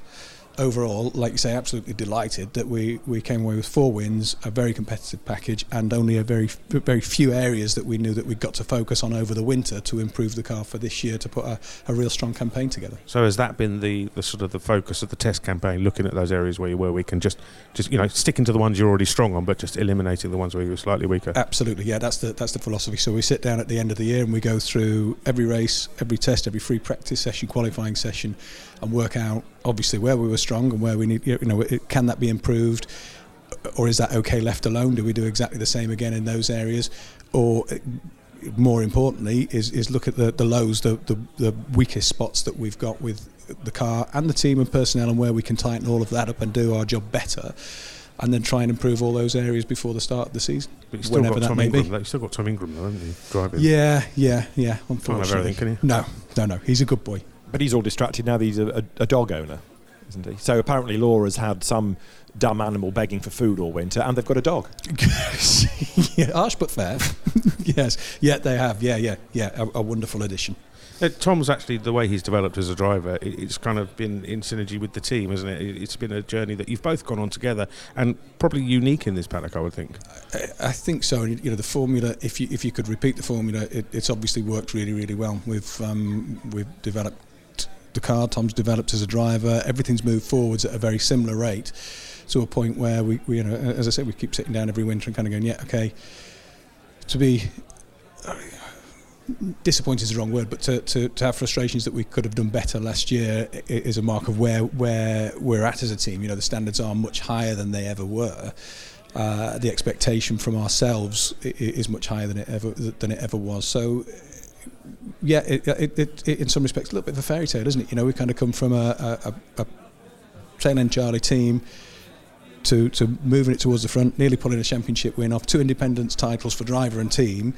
overall, like you say, absolutely delighted that we, we came away with four wins, a very competitive package, and only a very very few areas that we knew that we'd got to focus on over the winter to improve the car for this year to put a, a real strong campaign together. So has that been the, the sort of the focus of the test campaign, looking at those areas where you were weak and just just you know sticking to the ones you're already strong on, but just eliminating the ones where you're slightly weaker? Absolutely, yeah, that's the that's the philosophy. So we sit down at the end of the year and we go through every race, every test, every free practice session, qualifying session, and work out obviously where we were strong and where we need you know can that be improved or is that okay left alone do we do exactly the same again in those areas or more importantly is, is look at the, the lows the, the, the weakest spots that we've got with the car and the team and personnel and where we can tighten all of that up and do our job better and then try and improve all those areas before the start of the season. But you still got Tom Ingram. You've still got Tom Ingram, though, haven't you? Driving. Yeah, yeah, yeah. Unfortunately, Can't have everything, can you? No, no, no. He's a good boy. But he's all distracted now that he's a, a, a dog owner, isn't he? So apparently Laura's had some dumb animal begging for food all winter, and they've got a dog. yeah, harsh but fair. yes, yeah, they have. Yeah, yeah, yeah. A, a wonderful addition. Uh, Tom's actually the way he's developed as a driver. It, it's kind of been in synergy with the team, isn't it? it? It's been a journey that you've both gone on together, and probably unique in this paddock, I would think. I, I think so. You know, the formula. If you if you could repeat the formula, it, it's obviously worked really really well. We've um, we've developed the car Tom's developed as a driver. Everything's moved forwards at a very similar rate to a point where we, we you know, as I said, we keep sitting down every winter and kind of going, yeah, okay, to be. Disappointed is the wrong word, but to, to, to have frustrations that we could have done better last year is a mark of where where we're at as a team. You know, the standards are much higher than they ever were. Uh, the expectation from ourselves is much higher than it ever than it ever was. So yeah, it, it, it, in some respects, a little bit of a fairy tale, isn't it? You know, we kind of come from a, a, a tail end Charlie team to, to moving it towards the front, nearly pulling a championship win off, two Independents titles for driver and team,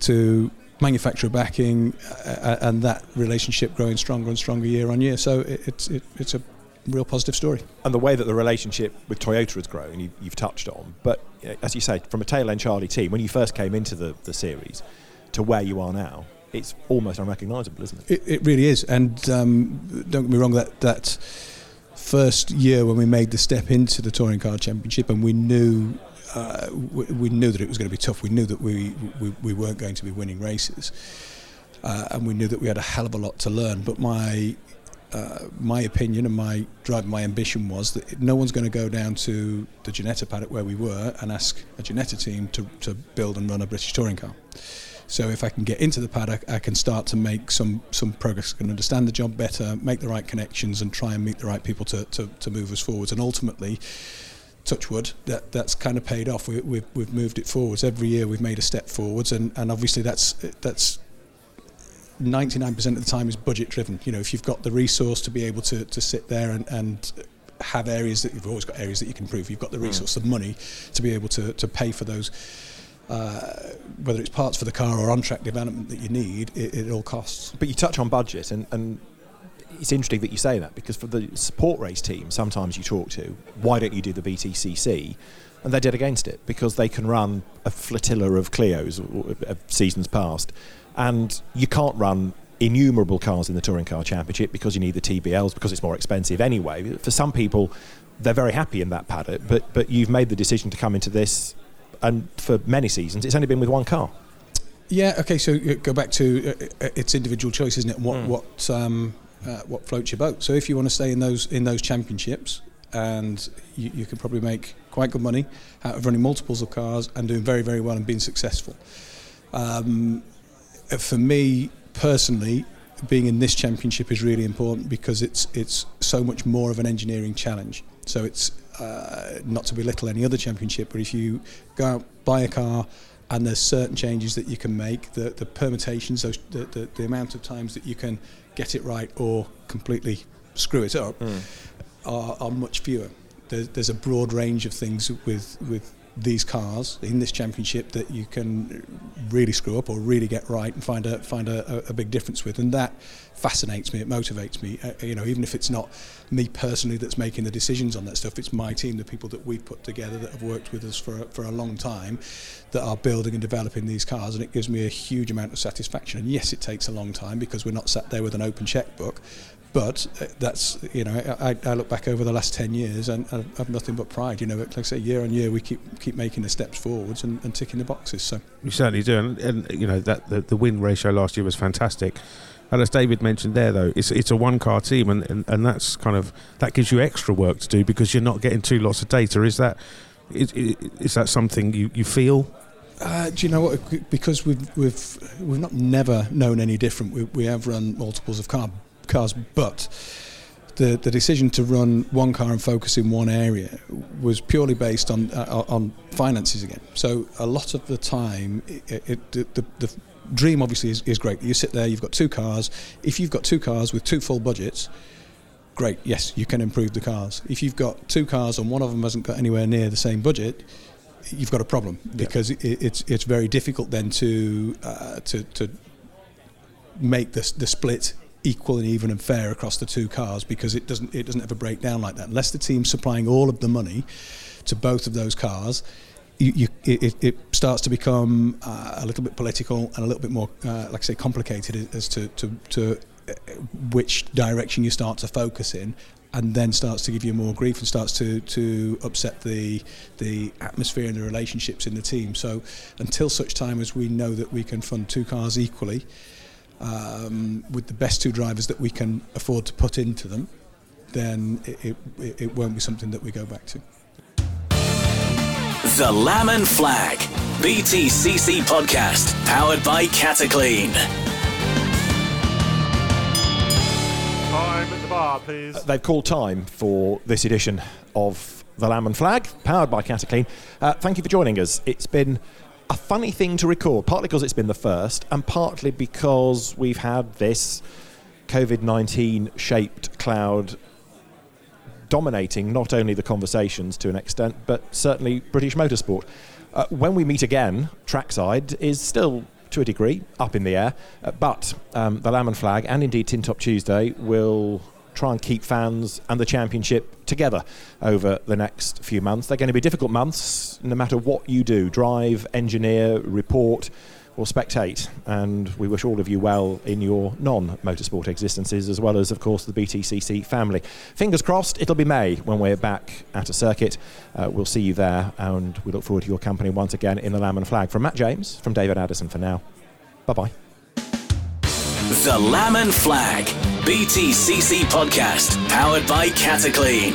to manufacturer backing, uh, and that relationship growing stronger and stronger year on year. So it, it's it, it's a real positive story. And the way that the relationship with Toyota has grown, you, have touched on. But as you say, from a tail end Charlie team, when you first came into the, the series to where you are now, it's almost unrecognisable, isn't it? It, it really is. And um, don't get me wrong, that that first year when we made the step into the touring car championship, and we knew. Uh, we, we, knew that it was going to be tough. We knew that we, we, we weren't going to be winning races, uh, and we knew that we had a hell of a lot to learn. But my uh, my opinion and my drive, my ambition was that no one's going to go down to the Ginetta paddock where we were and ask a Ginetta team to, to build and run a British touring car. So if I can get into the paddock, I can start to make some some progress. I can understand the job better, make the right connections, and try and meet the right people to to, to move us forwards. And ultimately. Touch wood, that, that's kind of paid off. We, we've, we've moved it forwards. Every year we've made a step forwards, and, and obviously that's that's 99% of the time is budget driven. You know, if you've got the resource to be able to, to sit there and, and have areas that you've always got areas that you can improve, you've got the hmm. resource, the money to be able to, to pay for those, uh, whether it's parts for the car or on track development that you need, it, it all costs. But you touch on budget, and, and it's interesting that you say that because for the support race team, sometimes you talk to, why don't you do the BTCC? And they're dead against it because they can run a flotilla of Clios of seasons past and you can't run innumerable cars in the touring car championship because you need the TBLs because it's more expensive anyway. For some people, they're very happy in that paddock, but but you've made the decision to come into this, and for many seasons, it's only been with one car. Yeah. Okay. So uh, go back to uh, uh, it's individual choice, isn't it? What mm. what um, uh, what floats your boat. So if you want to stay in those in those championships, and you, you can probably make quite good money out of running multiples of cars and doing very very well and being successful. Um, for me personally, being in this championship is really important because it's it's so much more of an engineering challenge. So it's uh, not to belittle any other championship, but if you go out buy a car and there's certain changes that you can make, the the permutations, those, the, the the amount of times that you can get it right or completely screw it up, mm. are, are much fewer. There's, there's a broad range of things with with these cars in this championship that you can really screw up or really get right and find a find a, a big difference with, and that fascinates me. It motivates me. Uh, you know, even if it's not me personally that's making the decisions on that stuff, it's my team, the people that we've put together that have worked with us for for a long time, that are building and developing these cars, and it gives me a huge amount of satisfaction. And yes, it takes a long time because we're not sat there with an open checkbook, but uh, that's you know I, I, look back over the last 10 years and I have nothing but pride you know like I say year on year we keep keep making the steps forwards and, and ticking the boxes so you certainly do and, and you know that the, the, win ratio last year was fantastic and as David mentioned there though it's it's a one car team and, and, and that's kind of that gives you extra work to do because you're not getting two lots of data is that is, is that something you, you feel uh, do you know what? Because we've we've we've not never known any different. We, we have run multiples of car cars, but the, the decision to run one car and focus in one area was purely based on uh, on finances again. So a lot of the time, it, it, the, the dream obviously is, is great. You sit there, you've got two cars. If you've got two cars with two full budgets, great. Yes, you can improve the cars. If you've got two cars and one of them hasn't got anywhere near the same budget, you've got a problem because it, it's it's very difficult then to uh, to to make the the split equal and even and fair across the two cars because it doesn't it doesn't ever break down like that unless the team's supplying all of the money to both of those cars. You, you, it, it, starts to become uh, a little bit political and a little bit more, uh, like I say, complicated as to, to, to uh, which direction you start to focus in, and then starts to give you more grief and starts to, to upset the the atmosphere and the relationships in the team. So until such time as we know that we can fund two cars equally, um, with the best two drivers that we can afford to put into them, then it, it, it won't be something that we go back to. The Lamb and Flag, BTCC podcast, powered by Cataclean. Time at the bar, please. Uh, they've called time for this edition of The Lamb and Flag, powered by Cataclean. Uh, thank you for joining us. It's been a funny thing to record, partly because it's been the first, and partly because we've had this COVID 19 shaped cloud dominating not only the conversations to an extent, but certainly British motorsport. Uh, when we meet again, trackside is still to a degree up in the air, uh, but um, the Lamb and Flag and indeed Tin Top Tuesday will try and keep fans and the championship together over the next few months. They're going to be difficult months, no matter what you do drive, engineer, report, or spectate. And we wish all of you well in your non motorsport existences, as well as, of course, the BTCC family. Fingers crossed, it'll be May when we're back at a circuit. Uh, we'll see you there, and we look forward to your company once again in the Lamb and Flag. From Matt James, from David Addison for now. Bye bye. The Lamb and Flag, BTCC podcast, powered by Cataclean.